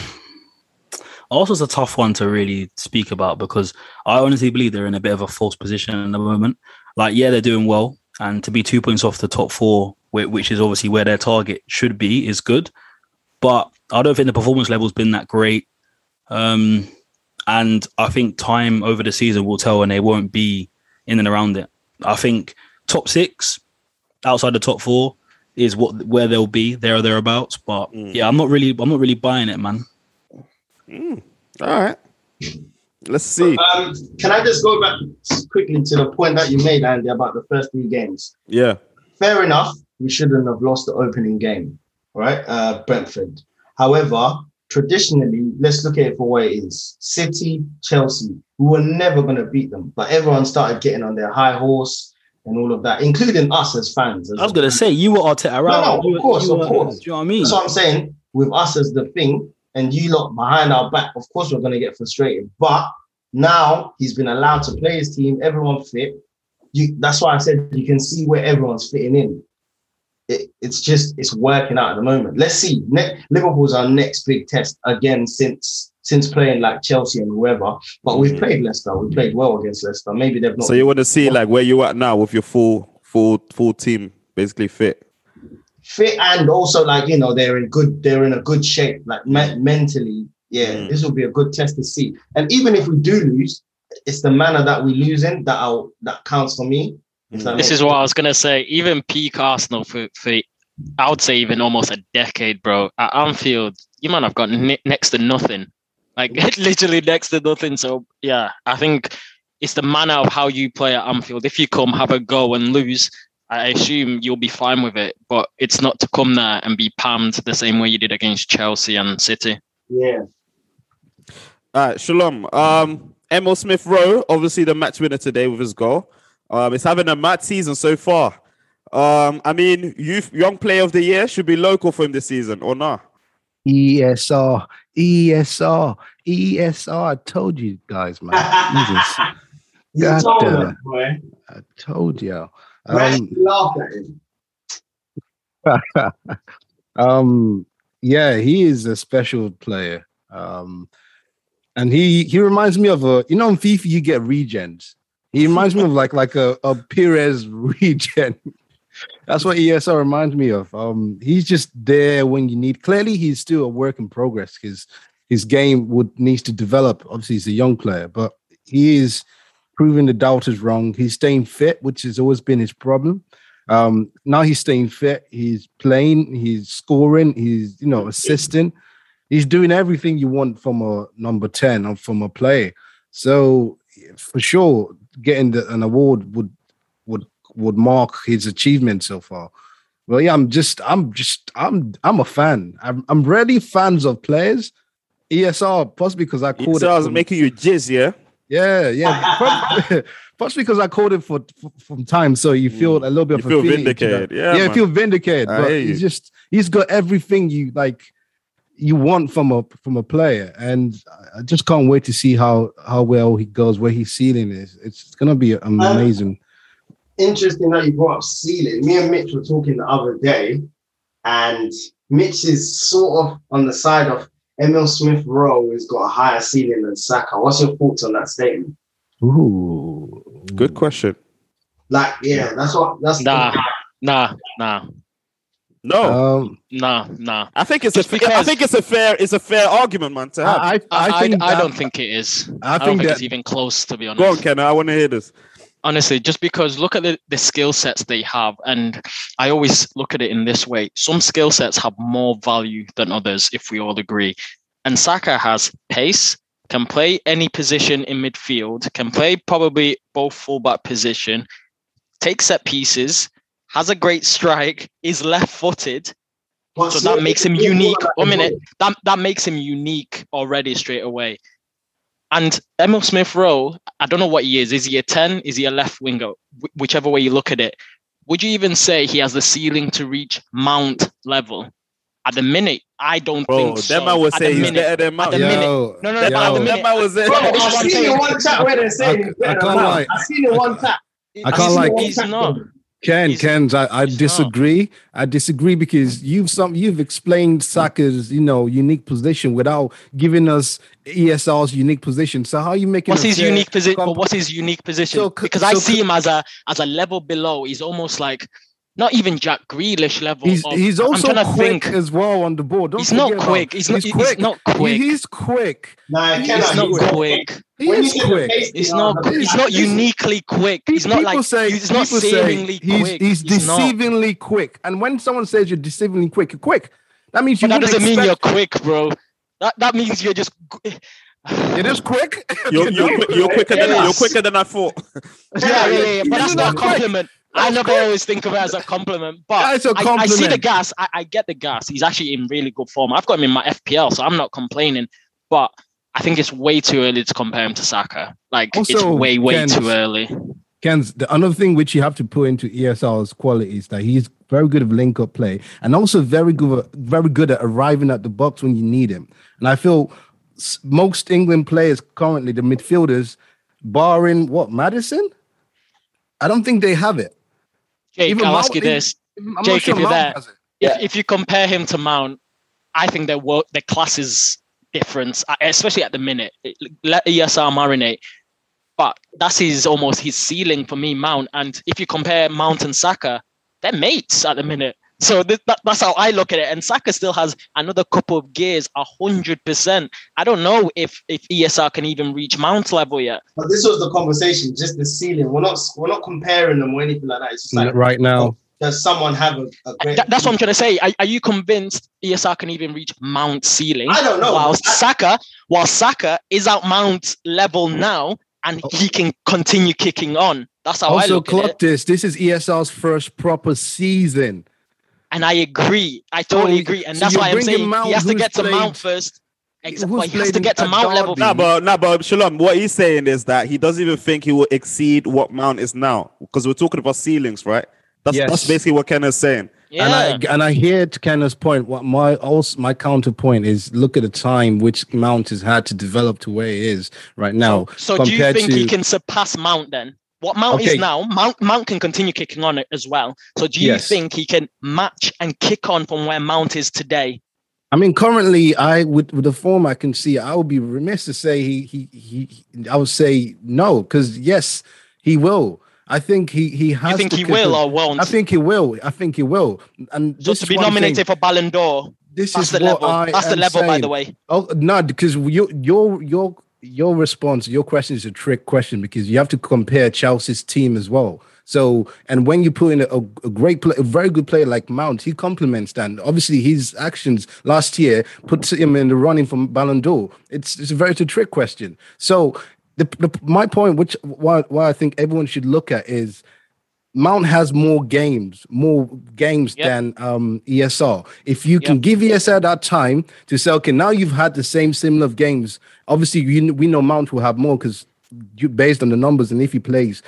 Arsenal's a tough one to really speak about because I honestly believe they're in a bit of a false position at the moment. Like, yeah, they're doing well, and to be two points off the top four, which is obviously where their target should be, is good. But I don't think the performance level's been that great. Um, and I think time over the season will tell, and they won't be in and around it. I think top six, outside the top four, is what where they'll be there or thereabouts. But Mm. yeah, I'm not really I'm not really buying it, man. All right, let's see. Um, can I just go back quickly to the point that you made, Andy, about the first three games? Yeah. Fair enough, we shouldn't have lost the opening game, right? Uh, Brentford. However, traditionally, let's look at it for what it is. City, Chelsea, we were never going to beat them, but everyone started getting on their high horse and all of that, including us as fans. as I was gonna say you were Arteta No, no, of You were- course, of were- course. Do you know what I mean? That's what I'm saying. With us as the thing, and you lot behind our back, of course we're gonna get frustrated. But now he's been allowed to play his team, everyone fit. You that's why I said you can see where everyone's fitting in. It, it's just it's working out at the moment. Let's see. Ne- Liverpool's our next big test again since since playing like Chelsea and whoever. But we've Mhm. played Leicester. We played well against Leicester. Maybe they've not. So you want to see like where you at now with your full full full team basically fit. fit and also like you know they're in good they're in a good shape like me- mentally yeah Mm. this will be a good test to see and even if we do lose it's the manner that we lose in that I'll, that counts for me This is what I was gonna say. Even peak Arsenal for, for I would say even almost a decade, bro. At Anfield, you might have got ne- next to nothing, like literally next to nothing. So yeah, I think it's the manner of how you play at Anfield. If you come, have a go and lose, I assume you'll be fine with it. But it's not to come there and be palmed the same way you did against Chelsea and City. yeah All right, Shalom. Um, Emile Smith Rowe, obviously the match winner today with his goal. Um, it's having a mad season so far. Um, I mean, youth young player of the year should be local for him this season, or not? ESR, ESR, ESR. I told you guys, man. Jesus. you God told damn them, it. boy. I told you. Um, laugh at him um, yeah, he is a special player. Um, and he he reminds me of a you know in FIFA you get regens. He reminds me of like like a, a Perez regen. That's what ESR reminds me of. Um, he's just there when you need. Clearly, he's still a work in progress. His his game would needs to develop. Obviously, he's a young player, but he is proving the doubters wrong. He's staying fit, which has always been his problem. Um, now he's staying fit. He's playing. He's scoring. He's you know assisting. He's doing everything you want from a number ten or from a player. So for sure, getting the, an award would would would mark his achievement so far. Well, yeah, I'm just, I'm just, I'm, I'm a fan. I'm, I'm really fans of players. ESR, possibly because I called So I was it. from- making you jizz, yeah. yeah, yeah. Possibly because I called it for, for from time, so you feel a little bit Mm. You of feel a feeling to that. vindicated. Yeah, yeah, man. you feel vindicated. I but he's just he's got everything you like you want from a from a player, and I- I just can't wait to see how how well he goes, where his ceiling is. It's gonna be um, amazing. interesting that you brought up ceiling. Me and Mitch were talking the other day, and Mitch is sort of on the side of Emile Smith Rowe has got a higher ceiling than Saka. What's your thoughts on that statement? Ooh, Good question. Like, yeah, that's what that's the- Nah, nah, nah, No, Um, nah, nah. I think it's just a. I because- think it's a fair. It's a fair argument, man. To have. I, I, I, I think I, that- don't think it is. I I, don't think think that it's even close, to be honest. Go on, Ken. I want to hear this. honestly just because look at the, the skill sets they have and i always look at it in this way some skill sets have more value than others if we all agree and saka has pace can play any position in midfield can play probably both fullback position take set pieces has a great strike is left-footed But so that makes him unique one minute that, that makes him unique already straight away and Emile Smith Rowe, I don't know what he is. Is he a 10? Is he a left winger? Wh- whichever way you look at it. Would you even say he has the ceiling to reach Mount level? At the minute, I don't Bro, think that so. man would At say the he's minute- better than at the Yeah. minute- Yo, No, no, yo, at the That minute, man was there. Bro, I've I'm seen saying. it one tap where they're saying I- he's better I can't Mount. lie. I've seen it one tap. I can't seen lie. it one He's not. Ken, He's- Ken, I, I disagree. I disagree because you've some you've explained Saka's you know unique position without giving us ESR's unique position. So how are you making? What's his unique position? comp- what's his unique position? So because I see him as a as a level below. He's almost like not even Jack Grealish level. He's of- he's I'm also trying to quick think. as well on the board. Don't He's not forget about- quick. He's not- he's not He- quick. he's quick. Nah, He's not he's quick. He is quick. pace He's not. I was He's not uniquely quick. He's not people like. say he's not seemingly quick. he's He's not. deceivingly quick. And when someone says you're deceivingly quick, you're quick. That means you But that wouldn't doesn't mean you're quick, bro. That that means you're just. It is quick. You're, you're, quick- you're quicker than you're quicker than I thought. Yeah, yeah, yeah. yeah. But that's not a not quick. compliment. I That's never always think of it as a compliment, but I a I, I see the gas. I, I get the gas. He's actually in really good form. I've got him in my FPL, so I'm not complaining. But I think it's way too early to compare him to Saka. Like it's way, way Ken, too early. Ken's the another thing which you have to put into ESR's quality is that he's very good at link up play and also very good, very good at arriving at the box when you need him. And I feel most England players currently, the midfielders, barring what Maddison, I don't think they have it. Jake, Even I'll Mount ask you this: I'm not Jake, sure if you're Mount there, has. Yeah. if, if you compare him to Mount, I think their work, their classes difference, uh, especially at the minute. It- Let ESR marinate, but that's his almost his ceiling for me, Mount. And if you compare Mount and Saka, they're mates at the minute. So th- that, that's how I look at it. And Saka still has another couple of gears, a hundred percent. I don't know if if ESR can even reach Mount level yet. But this was the conversation, just the ceiling. We're not we're not comparing them or anything like that. It's just like right now. does someone have a, a great That- that's what I'm trying to say. Are, are you convinced ESR can even reach Mount ceiling? I don't know. While I- Saka, while Saka is at Mount level now, and oh. he can continue kicking on. That's how I Also, look at it. clock this. This is ESR's first proper season. And I agree. I totally So- agree. And so that's you're why I'm saying Mount, he has to get to played- Mount first. Exactly. Well, he has to get to at Mount level. Derby? Nah, but nah, but Shalom, what he's saying is that he doesn't even think he will exceed what Mount is now because we're talking about ceilings, right? That's that's basically what Ken is saying. Yeah. And I and I hear to Kenneth's point. What my also my counterpoint is: look at the time which Mount has had to develop to where he is right now. so do you think to, he can surpass Mount then? What Mount Okay. is now, Mount Mount can continue kicking on it as well. So do you Yes. think he can match and kick on from where Mount is today? I mean, currently, I with with the form I can see, I would be remiss to say he he he. I would say no, because yes, he will. I think he he has. You think he will or won't? I think he will. I think he will. And so to be one thing. nominated for Ballon d'Or, This that's is the what level. I That's the level, by the way. Oh no, because your your your your response, your question is a trick question because you have to compare Chelsea's team as well. So, and when you put in a, a great play, a very good player like Mount, he complements that. And obviously, his actions last year puts him in the running for Ballon d'Or. It's it's a very it's a trick question. So, the, the my point, which why why I think everyone should look at is Mount has more games, more games Yep. than um, ESR. If you can give ESR that time to say, okay, now you've had the same similar games. Obviously, you, we know Mount will have more because based on the numbers and if he plays.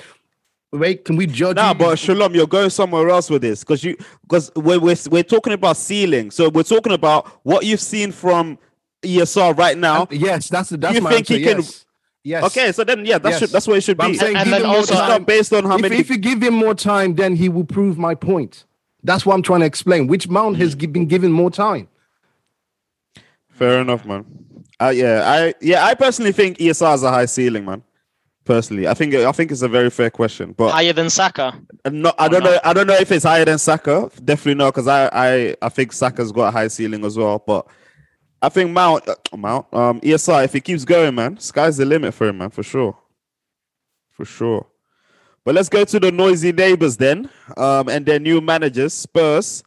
Wait, can we judge? Nah, you- but Shalom, you're going somewhere else with this because you because we're, we're we're talking about ceiling. So we're talking about what you've seen from ESR right now. yes, that's that's you my think answer. he can- yes. Yes. Okay, so then yeah, that's Yes. should, that's what it should But I'm be. saying And give then him also- it's time. not based on how if, many. if you give him more time, then he will prove my point. That's what I'm trying to explain. Which Mount has been given more time? Fair enough, man. Uh, yeah, I yeah, I personally think ESR has a high ceiling, man. Personally, I think I think it's a very fair question, but Higher than Saka. I'm I don't not? know. I don't know if it's higher than Saka. Definitely not, because I, I I think Saka's got a high ceiling as well. But I think Mount uh, Mount um ESR if he keeps going, man, sky's the limit for him, man, for sure, for sure. But let's go to the noisy neighbors then, um, and their new managers, Spurs.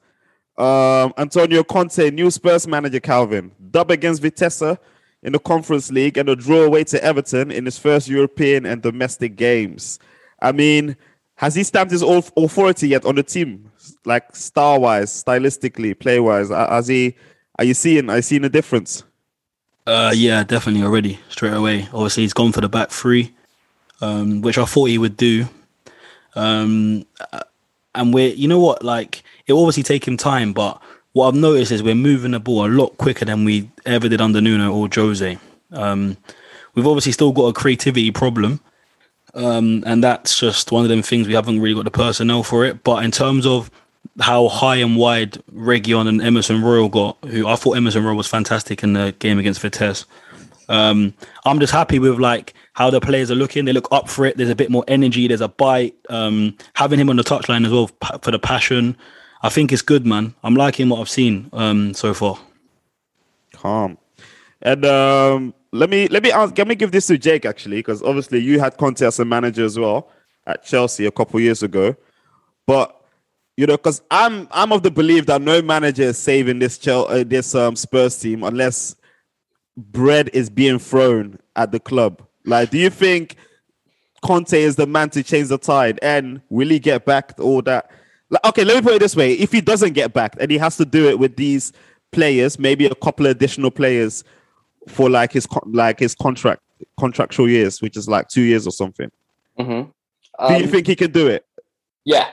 Um, Antonio Conte, new Spurs manager, Calvin, dub against Vitesse in the Conference League and a draw away to Everton in his first European and domestic games. I mean, has he stamped his authority yet on the team, like star wise, stylistically, play wise? Has he? Are you seeing? You seeing a difference? Uh, yeah, definitely already straight away. Obviously, he's gone for the back three, um, which I thought he would do. Um, and we're, you know what, like it obviously take him time, but what I've noticed is we're moving the ball a lot quicker than we ever did under Nuno or Jose. Um, we've obviously still got a creativity problem, um, and that's just one of them things we haven't really got the personnel for it. But in terms of how high and wide Reguilón and Emerson Royal got, who I thought Emerson Royal was fantastic in the game against Vitesse. Um, I'm just happy with like how the players are looking. They look up for it. There's a bit more energy. There's a bite. Um, having him on the touchline as well for the passion. I think it's good, man. I'm liking what I've seen um, so far. Calm. And um, let me let me ask, let me give this to Jake actually, because obviously you had Conte as a manager as well at Chelsea a couple years ago. But you know, because I'm I'm of the belief that no manager is saving this Chel- uh, this um, Spurs team unless bread is being thrown at the club. Like, do you think Conte is the man to change the tide? And will he get back all that? Like, okay, let me put it this way: if he doesn't get back, and he has to do it with these players, maybe a couple of additional players for like his like his contract contractual years, which is like two years or something. hmm Do you Um, think he can do it? Yeah,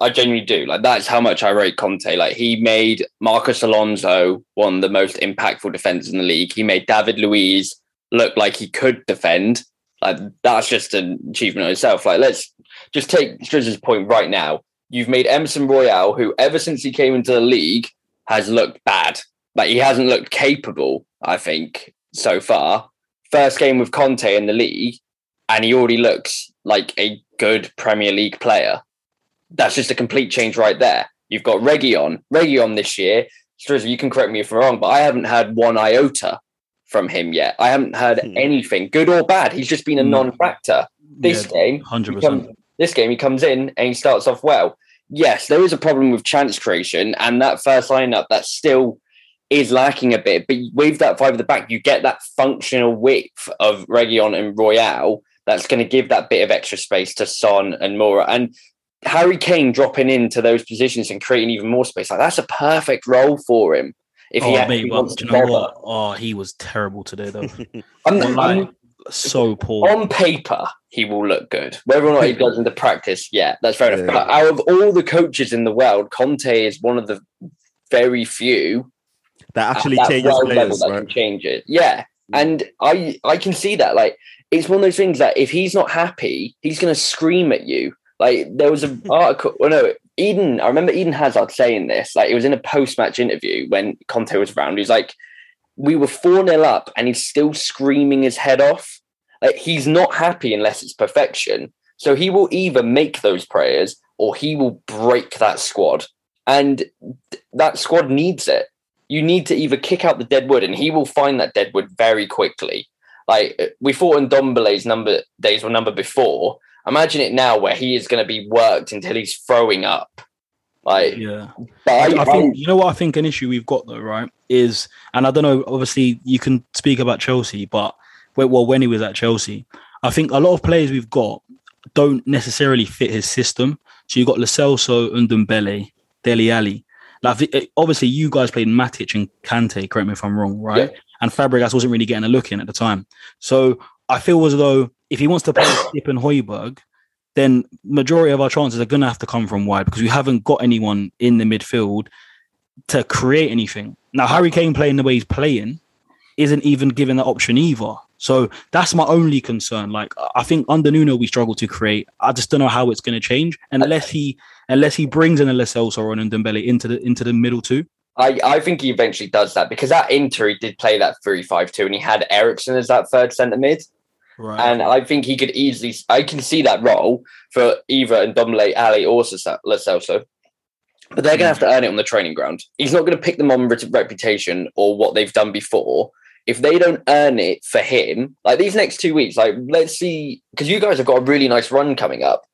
I genuinely do. Like that's how much I rate Conte. Like he made Marcos Alonso one of the most impactful defenders in the league. He made David Luiz look like he could defend. Like that's just an achievement in itself. Like let's just take Strizz's point right now. You've made Emerson Royal, who ever since he came into the league has looked bad. Like he hasn't looked capable. I think so far. First game with Conte in the league, and he already looks like a good Premier League player that's just a complete change right there. You've got Reguilón. Reguilón this year, Strizzy, you can correct me if I'm wrong, but I haven't had one iota from him yet. I haven't heard Hmm. anything, good or bad. He's just been a Hmm. non-factor. This game, hundred he come- percent. this game, he comes in and he starts off well. Yes, there is a problem with chance creation, and that first lineup that still is lacking a bit. But with that five at the back, you get that functional width of Reguilón and Royal that's going to give that bit of extra space to Son and Moura. And Harry Kane dropping into those positions and creating even more space, like that's a perfect role for him. If he oh, actually mate, well, wants do to you know what? Oh, he was terrible today, though. I'm- Well, like, I'm- so poor. on paper, he will look good. Whether or not he does in the practice, yeah, that's fair enough. Yeah. But out of all the coaches in the world, Conte is one of the very few That actually that changes world level players, that can right? change it. Yeah, mm. and I I can see that. Like it's one of those things that if he's not happy, he's going to scream at you. Like there was an article. Well, no, Eden. I remember Eden Hazard saying this. Like it was in a post match interview when Conte was around. He's like, "We were four 0 up, and he's still screaming his head off. Like he's not happy unless it's perfection. So he will either make those prayers or he will break that squad, and that squad needs it you need to either kick out the dead wood and he will find that dead wood very quickly. Like we thought in Ndombele's number days or number before. Imagine it now where he is going to be worked until he's throwing up. Like, Yeah. but I, I, think you know what I think an issue we've got though, right? Is and I don't know. Obviously, you can speak about Chelsea, but well, when he was at Chelsea, I think a lot of players we've got don't necessarily fit his system. So you got Lo Celso, Ndombele, Dele Alli. Like eh, obviously, you guys played Matic and Kante. Correct me if I'm wrong, right? And Fabregas wasn't really getting a look in at the time. So I feel as though if he wants to play Skipp and Højbjerg, then majority of our chances are going to have to come from wide because we haven't got anyone in the midfield to create anything. Now, Harry Kane playing the way he's playing isn't even given that option either. So that's my only concern. Like I think under Nuno we struggle to create. I just don't know how it's going to change unless he unless he brings in a Lo or an Ndombele into the into the middle too. I, I think he eventually does that because at Inter he did play that 3-5-2 and he had Eriksen as that third centre mid. Right. And I think he could easily, I can see that role for either Ndombele, Alli, or Lo. But they're going to have to earn it on the training ground. He's not going to pick them on reputation or what they've done before. If they don't earn it for him, like these next two weeks, like let's see, because you guys have got a really nice run coming up.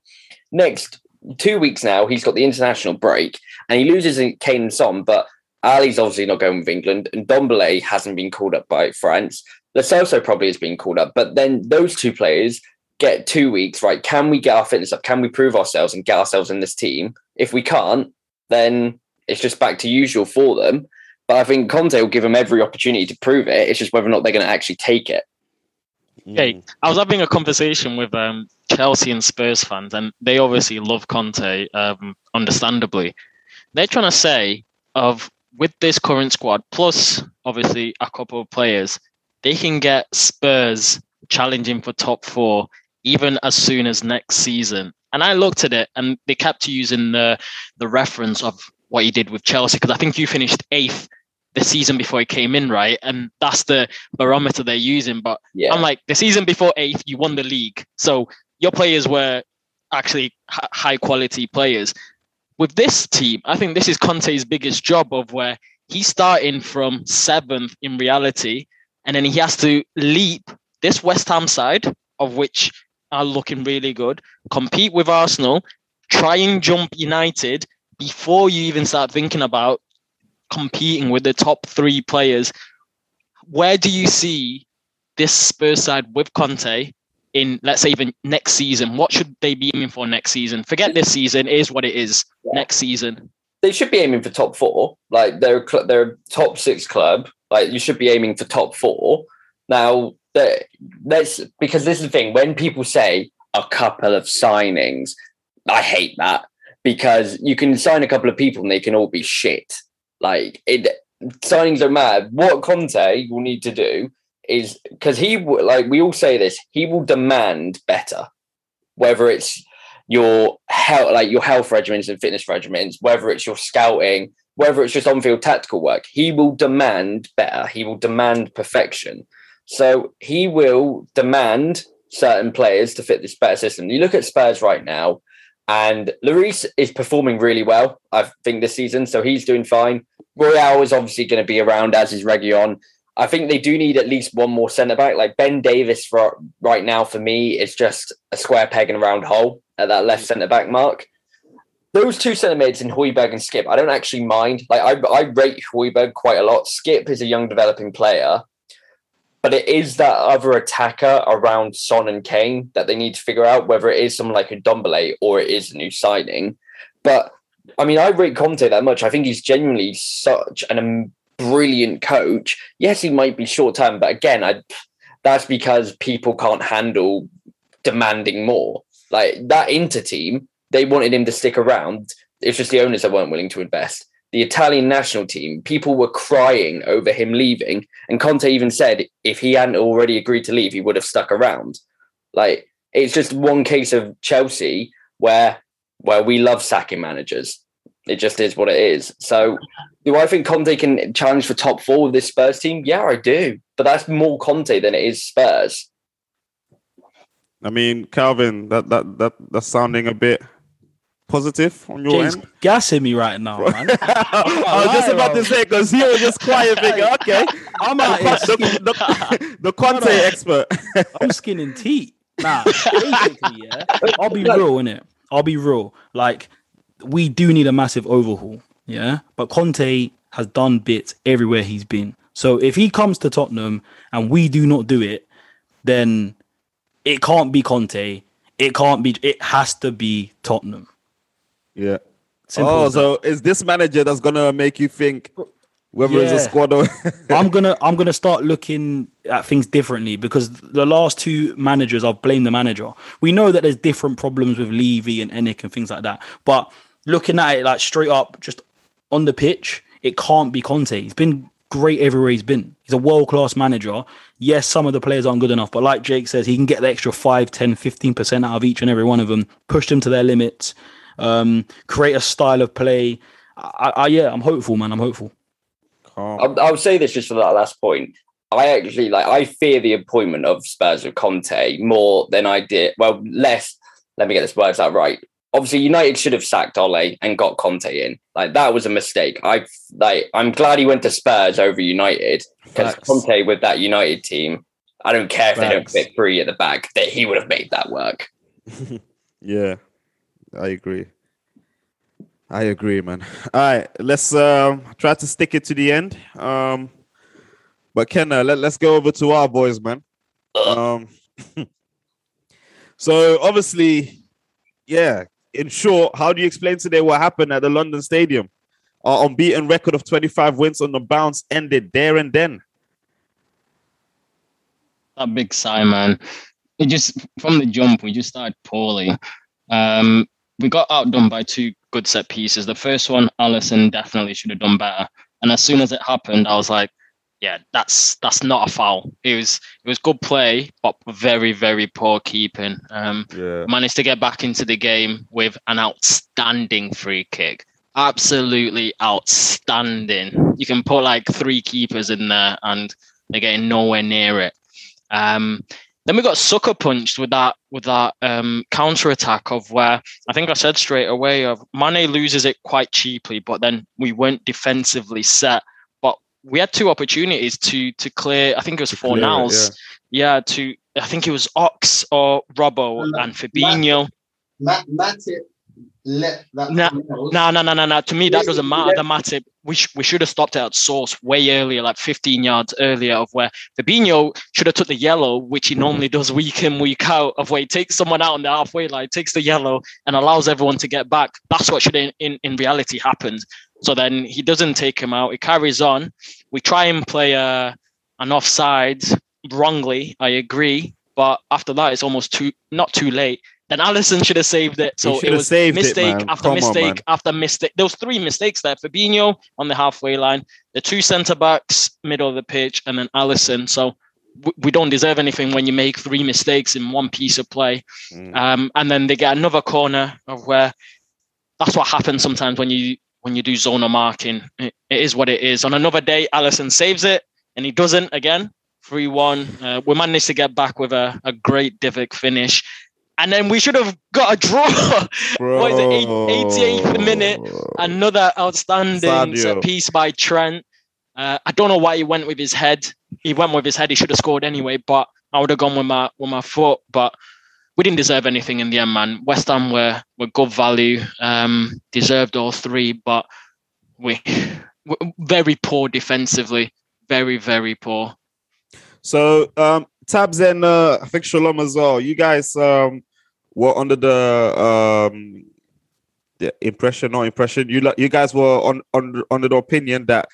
Next two weeks now, he's got the international break and he loses in Kane and Son, but Alli's obviously not going with England, and Ndombele hasn't been called up by France. Lo Celso probably has been called up, but then those two players get two weeks, right? Can we get our fitness up? Can we prove ourselves and get ourselves in this team? If we can't, then it's just back to usual for them. But I think Conte will give them every opportunity to prove it. It's just whether or not they're going to actually take it. Hey, I was having a conversation with um, Chelsea and Spurs fans, and they obviously love Conte, um, understandably. They're trying to say of with this current squad, plus obviously a couple of players, they can get Spurs challenging for top four even as soon as next season. And I looked at it, and they kept using the the reference of what he did with Chelsea because I think you finished eighth the season before he came in, right? And that's the barometer they're using. But Yeah. I'm like, the season before eighth, you won the league. So your players were actually h- high quality players. With this team, I think this is Conte's biggest job of where he's starting from seventh in reality, and then he has to leap this West Ham side, of which are looking really good, compete with Arsenal, try and jump United before you even start thinking about competing with the top three players. Where do you see this Spurs side with Conte in, let's say, even next season? What should they be aiming for next season? Forget this season, it is what it is. Next season. They should be aiming for top four. Like they're cl- they're a top six club. Like you should be aiming for top four. Now, let's because this is the thing. When people say, a couple of signings. I hate that because you can sign a couple of people and they can all be shit. Like it, signings don't matter. What Conte will need to do is because he like we all say this, he will demand better, whether it's your health, like your health regimens and fitness regimens, whether it's your scouting, whether it's just on-field tactical work. He will demand better. He will demand perfection. So he will demand certain players to fit this better system. You look at Spurs right now, and Lloris is performing really well, I think, this season. So he's doing fine. Royal is obviously going to be around, as is Reguilón. I think they do need at least one more centre back. Like Ben Davies, for right now, for me, is just a square peg in a round hole at that left centre back mark. Those two centre mids in Højbjerg and Skipp, I don't actually mind. Like I, I rate Højbjerg quite a lot. Skipp is a young developing player, but it is that other attacker around Son and Kane that they need to figure out whether it is someone like a Ndombele or it is a new signing. But I mean, I rate Conte that much. I think he's genuinely such an um, brilliant coach. Yes, he might be short term, but again, I that's because people can't handle demanding more. Like that Inter team, they wanted him to stick around. It's just the owners that weren't willing to invest. The Italian national team, people were crying over him leaving, and Conte even said if he hadn't already agreed to leave, he would have stuck around. Like it's just one case of Chelsea where where we love sacking managers. It just is what it is. So, do I think Conte can challenge for top four with this Spurs team? Yeah, I do. But that's more Conte than it is Spurs. I mean, Calvin, that that that that's sounding a bit positive on your James end. gassing me right now, man. I was just about to say because he was just quiet, thinking, okay, I'm out here the, the, the Conte expert. I'm skinning teeth. Nah, basically, yeah. I'll be real, innit? I'll be real. Like, we do need a massive overhaul, yeah. But Conte has done bits everywhere he's been. So if he comes to Tottenham and we do not do it, then it can't be Conte. It can't be. It has to be Tottenham. yeah. Simple oh, so is this manager that's gonna make you think whether it's a squad or I'm gonna I'm gonna start looking at things differently because the last two managers I've blamed the manager. We know that there's different problems with Levy and ENIC and things like that, but looking at it like straight up, just on the pitch, it can't be Conte. He's been great everywhere he's been. He's a world class manager. Yes, some of the players aren't good enough, but like Jake says, he can get the extra 5, 10, 15% out of each and every one of them, push them to their limits, um, create a style of play. I, I, yeah, I'm hopeful, man. I'm hopeful. I'll, I'll say this just for that last point. I actually like I fear the appointment of Spurs with Conte more than I did. Well, less. Let me get this words out right. Obviously, United should have sacked Ole and got Conte in. Like that was a mistake. I like. I'm glad he went to Spurs over United because Conte with that United team. I don't care if they don't Facts. fit three at the back. That he would have made that work. Yeah, I agree. I agree, man. All right, let's um try to stick it to the end. Um, but Kenna, let, let's go over to our boys, man. Um, so obviously, yeah. In short, how do you explain today what happened at the London Stadium? Our unbeaten record of 25 wins on the bounce ended there and then. that big sigh, man. It just from the jump, we just started poorly. Um, we got outdone by two good set pieces. The first one, Alisson definitely should have done better. And as soon as it happened, I was like, yeah, that's that's not a foul. It was it was good play, but very very poor keeping. Um, Yeah. managed to get back into the game with an outstanding free kick. Absolutely outstanding. You can put like three keepers in there and they're getting nowhere near it. Um, then we got sucker punched with that with that um, counter attack of where I think I said straight away of Mane loses it quite cheaply, but then we weren't defensively set. But we had two opportunities to to clear. I think it was four clear it, nows. Yeah, to I think it was Ox or Robbo No, and Fabinho. Matt, Matip let that. No, no, no, no, no. To me, that Yes, doesn't matter. The Matip, we, sh- we should have stopped it at source way earlier, like 15 yards earlier, of where Fabinho should have took the yellow, which he mm-hmm. normally does week in, week out, of where he takes someone out on the halfway line, takes the yellow, and allows everyone to get back. That's what should in, in, in reality happen. So then he doesn't take him out. He carries on. We try and play a, an offside wrongly. I agree. but after that, it's almost too not too late. Then Alisson should have saved it. So it was saved it, mistake after Come mistake man. after mistake. There was three mistakes there. Fabinho on the halfway line, the two centre backs middle of the pitch, and then Alisson. So we don't deserve anything when you make three mistakes in one piece of play. Mm. Um, and then they get another corner of where that's what happens sometimes when you when you do zonal marking. It, it is what it is. On another day, Alisson saves it, and he doesn't again. Three one. Uh, we managed to get back with a, a great Divock finish, and then we should have got a draw. what is it? Eight, 88th minute. Another outstanding set piece by Trent. Uh, I don't know why he went with his head. He went with his head. He should have scored anyway, but I would have gone with my with my foot. But we didn't deserve anything in the end, man. West Ham were were good value, um, deserved all three, but we were very poor defensively, very very poor. So um Tabs and uh I think Shalom as well. You guys um were under the um the impression or impression you you guys were on on under the opinion that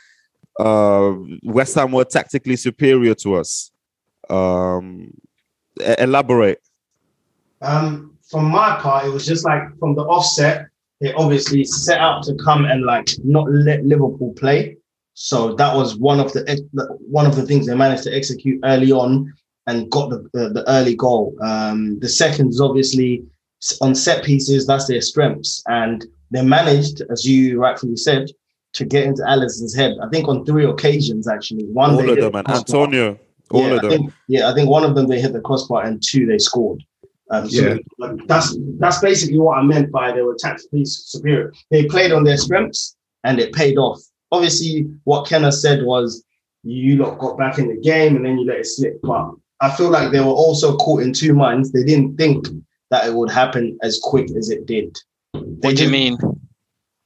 uh West Ham were tactically superior to us. Um elaborate. Um, from my part, it was just like from the offset, they obviously set out to come and like not let Liverpool play. So that was one of the ex- one of the things they managed to execute early on and got the the, the early goal. Um, the second is obviously on set pieces. That's their strengths, and they managed, as you rightfully said, to get into Alisson's head. I think on three occasions actually. One All of them and. Antonio. All yeah, of I them. think, yeah, I think one of them they hit the crossbar and two they scored. Um, so Yeah. like, that's that's basically what I meant by they were tactically superior. They played on their strengths and it paid off. Obviously, what Kenna said was you lot got back in the game and then you let it slip. But I feel like they were also caught in two minds. They didn't think that it would happen as quick as it did. What do you mean?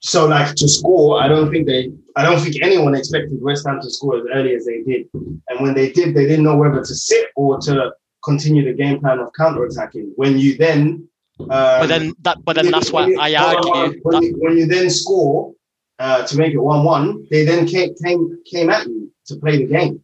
So like to score, I don't think they I don't think anyone expected West Ham to score as early as they did. And when they did, they didn't know whether to sit or to continue the game plan of counter-attacking. When you then um, But then that, but then that's why I hold on, hold on. argue. when, you, when you then score uh, to make it one-one, they then came came came at you to play the game.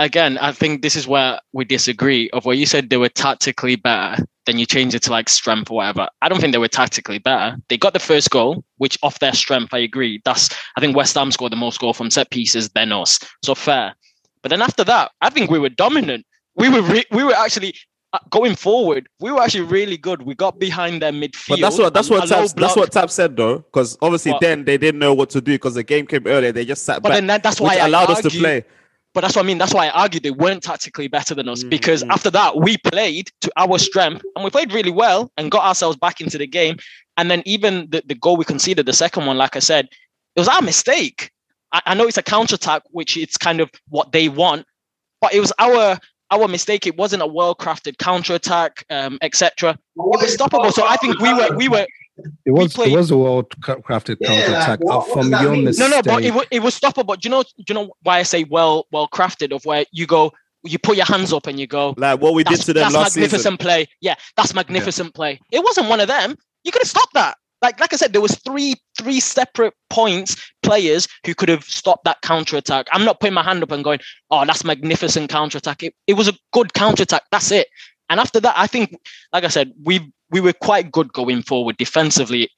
again, I think this is where we disagree. Of where you said they were tactically better, then you change it to like strength or whatever. I don't think they were tactically better. They got the first goal, which off their strength, I agree. That's I think West Ham scored the most goal from set pieces than us, so fair. But then after that, I think we were dominant. We were re- we were actually uh, going forward. We were actually really good. We got behind their midfield. But that's what that's what a Tab, that's what Tab said though, because obviously What? then they didn't know what to do because the game came earlier. They just sat But back, then that, that's why which I allowed us to play. But that's what I mean. That's why I argued they weren't tactically better than us because Mhm. after that we played to our strength and we played really well and got ourselves back into the game. And then even the, the goal we conceded, the second one, like I said, it was our mistake. I, I know it's a counter attack, which it's kind of what they want, but it was our our mistake. It wasn't a well crafted counter attack, um, etc. It was stoppable. So I think we were we were It was played- it was a well crafted Yeah, counter attack like, what- what from your mean? mistake. No, no, but it, wa- it was stoppable. Do you know? Do you know why I say well, well crafted? Of where you go, you put your hands up and you go. Like what we did That's, to them that's last magnificent season. play. Yeah, that's magnificent play. It wasn't one of them. You could have stopped that. Like, like I said, there was three three separate points players who could have stopped that counter attack. I'm not putting my hand up and going, "Oh, that's magnificent counter attack." It, it was a good counter attack. That's it. And after that, I think, like I said, we we were quite good going forward defensively.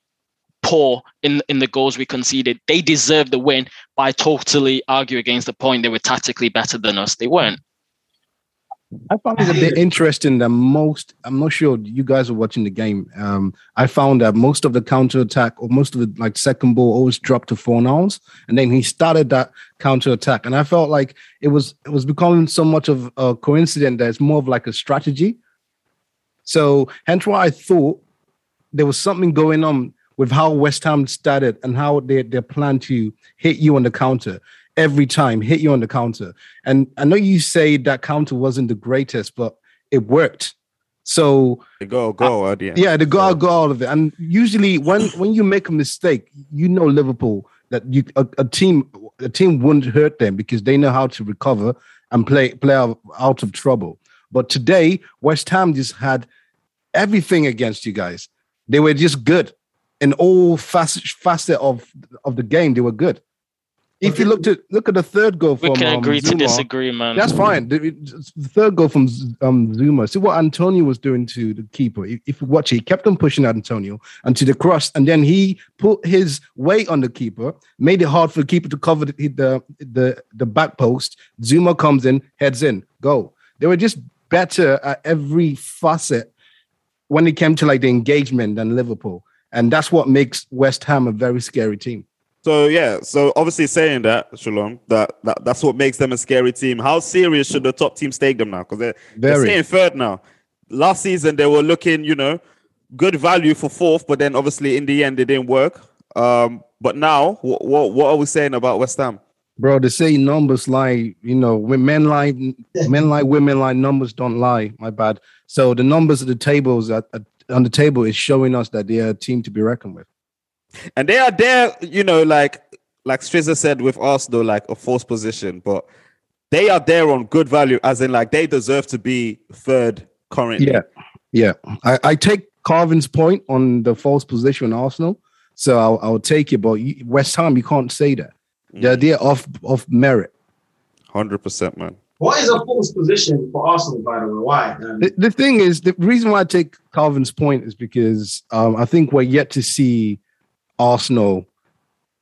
Poor in in the goals we conceded. They deserved the win, but I totally argue against the point they were tactically better than us. They weren't. I found it a bit interesting that most, I'm not sure you guys are watching the game. Um, I found that most of the counter attack or most of the like second ball always dropped to Fornals. And then he started that counter attack. And I felt like it was it was becoming so much of a coincidence that it's more of like a strategy. So hence why I thought there was something going on with how West Ham started and how they, they plan to hit you on the counter every time, hit you on the counter. And I know you say that counter wasn't the greatest, but it worked. So Go go at the end. yeah, the go out, go out of it. And usually when when you make a mistake, you know Liverpool that you a, a team a team wouldn't hurt them because they know how to recover and play play out, out of trouble. But today, West Ham just had everything against you guys. They were just good in all facet facet of of the game. They were good. If you look at look at the third goal We from can um, agree to Zouma, disagree, man. That's fine. The, the third goal from um, Zouma. See what Antonio was doing to the keeper. If if you watch, he kept on pushing Antonio and to the cross, and then he put his weight on the keeper, made it hard for the keeper to cover the the the, the back post. Zouma comes in, heads in, go. They were just better at every facet when it came to like the engagement than Liverpool, and that's what makes West Ham a very scary team. So yeah, so obviously saying that, Shalom, that, that that's what makes them a scary team. How serious should the top teams take them now? Because they're, they're staying third now. Last season they were looking, you know, good value for fourth, but then obviously in the end it didn't work. Um, but now, what what, what are we saying about West Ham? Bro, they say numbers lie. You know, when men lie, men lie, women lie. Numbers don't lie. My bad. So the numbers of the tables at, at, on the table is showing us that they are a team to be reckoned with. And they are there, you know, like like Strizza said with Arsenal, like a false position, but they are there on good value, as in like they deserve to be third currently. Yeah, yeah. I, I take Calvin's point on the false position in Arsenal, so I'll, I'll take it. But you, West Ham, you can't say that. They're there off of merit. Hundred percent, man. What is a false position for Arsenal, by the way? Why? Um, The, the thing is, the reason why I take Calvin's point is because um, I think we're yet to see Arsenal,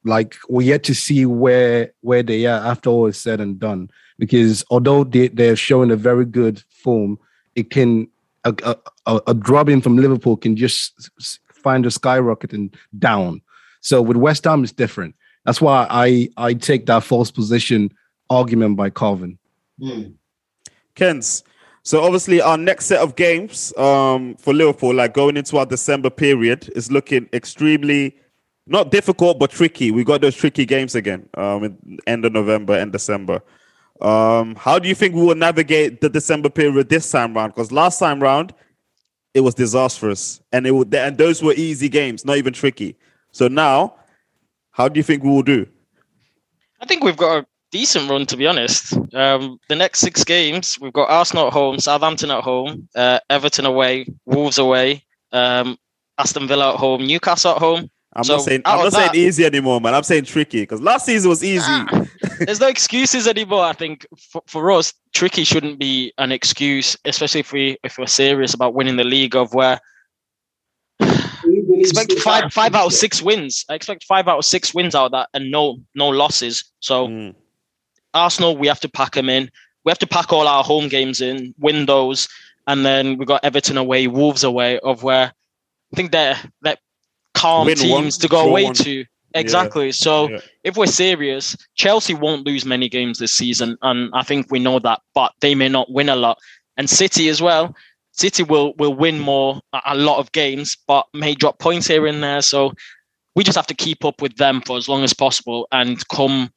like we're yet to see where where they are after all is said and done. Because although they, they're showing a very good form, it can a, a, a, a drubbing from Liverpool can just s- s- find a skyrocketing down. So with West Ham, it's different. That's why I I take that false position argument by Calvin. hmm. Kens. So obviously our next set of games um, for Liverpool, like going into our December period, is looking extremely not difficult but tricky. We got those tricky games again um, end of November and December. Um, how do you think we will navigate the December period this time round? Because last time round it was disastrous, and it would, and those were easy games, not even tricky. So now, how do you think we will do? I think we've got a decent run, to be honest. Um, the next six games, we've got Arsenal at home, Southampton at home, uh, Everton away, Wolves away, um, Aston Villa at home, Newcastle at home. I'm So, not saying I'm of not saying easy anymore, man. I'm saying tricky because last season was easy. Ah, There's no excuses anymore. I think for, for us, tricky shouldn't be an excuse, especially if we if we're serious about winning the league. Of where expect five five out of six wins. I expect five out of six wins out of that, and no no losses. So Mm. Arsenal, we have to pack them in. We have to pack all our home games in, win those, and then we got Everton away, Wolves away. Of where I think they're they're calm Win one, teams to go away one. to. Exactly. So Yeah. if we're serious, Chelsea won't lose many games this season, and I think we know that. But they may not win a lot, and City as well. City will will win more a a lot of games, but may drop points here and there. So we just have to keep up with them for as long as possible, and come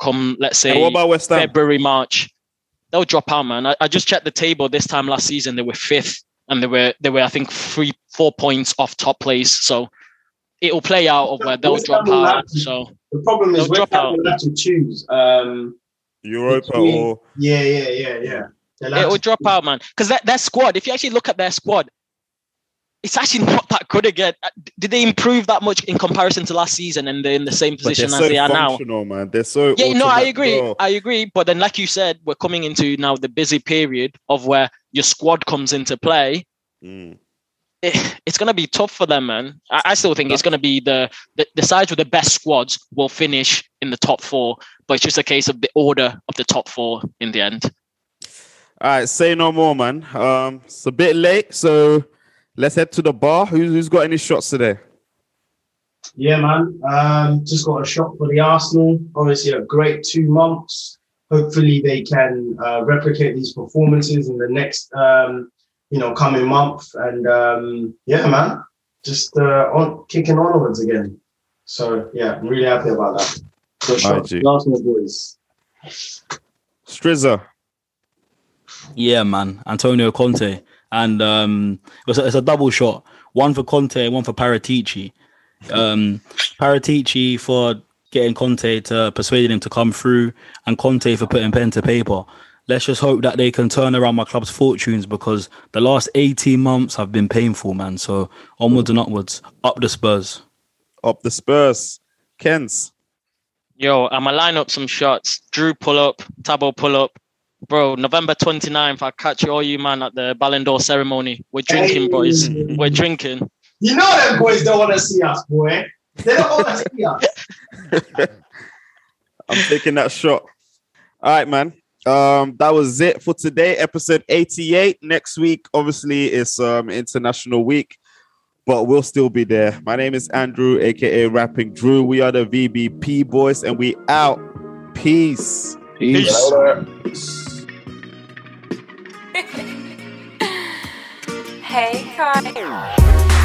come let's say And what about West Ham? February March, they'll drop out, man. I, I just checked the table this time last season; they were fifth, and they were they were I think three four points off top place. So it'll play out of where they'll drop out. to- So The problem is They'll West drop Ham out. will have to choose. Um, Europa Between- or yeah, yeah, yeah, yeah. It will to- drop out, man. Because that, their squad, if you actually look at their squad, it's actually not that good again. Uh, Did they improve that much in comparison to last season and they're in the same but they're position so they are now? functional, man. They're so Yeah, no, I agree. Oh, I agree. But then, like you said, we're coming into now the busy period of where your squad comes into play. mm. It, it's going to be tough for them, man. I, I still think it's going to be the, the the sides with the best squads will finish in the top four, but it's just a case of the order of the top four in the end. All right, say no more, man. Um, it's a bit late, so let's head to the bar. Who's who's got any shots today? Yeah, man. Um, just got a shot for the Arsenal. Obviously, a great two months. Hopefully, they can uh, replicate these performances in the next, um, you know, coming month. And um, yeah, man, just uh, on kicking onwards again. So yeah, I'm really happy about that. So shot Alright, to Arsenal boys. Strizza. Yeah, man, Antonio Conte, and um, it was a, it's a double shot, one for Conte, one for Paratici. Um, Paratici for getting Conte to persuading him to come through, and Conte for putting pen to paper. Let's just hope that they can turn around my club's fortunes because the last 18 months have been painful, man. So onwards and upwards, up the Spurs. Up the Spurs. Kens. Yo, I'ma line up some shots. Drew pull up, Tabo pull up. Bro, November 29th, I'll catch all you man at the Ballon d'Or ceremony. We're drinking, Hey. boys. We're drinking. You know them boys don't want to see us, boy. They don't want to see us. I'm taking that shot. All right, man. Um, that was it for today, episode 88. Next week, obviously, it's um International Week, but we'll still be there. My name is Andrew, aka Rapping Drew. We are the VBP boys, and we out. Peace. Peace. Later. Hey, Kai.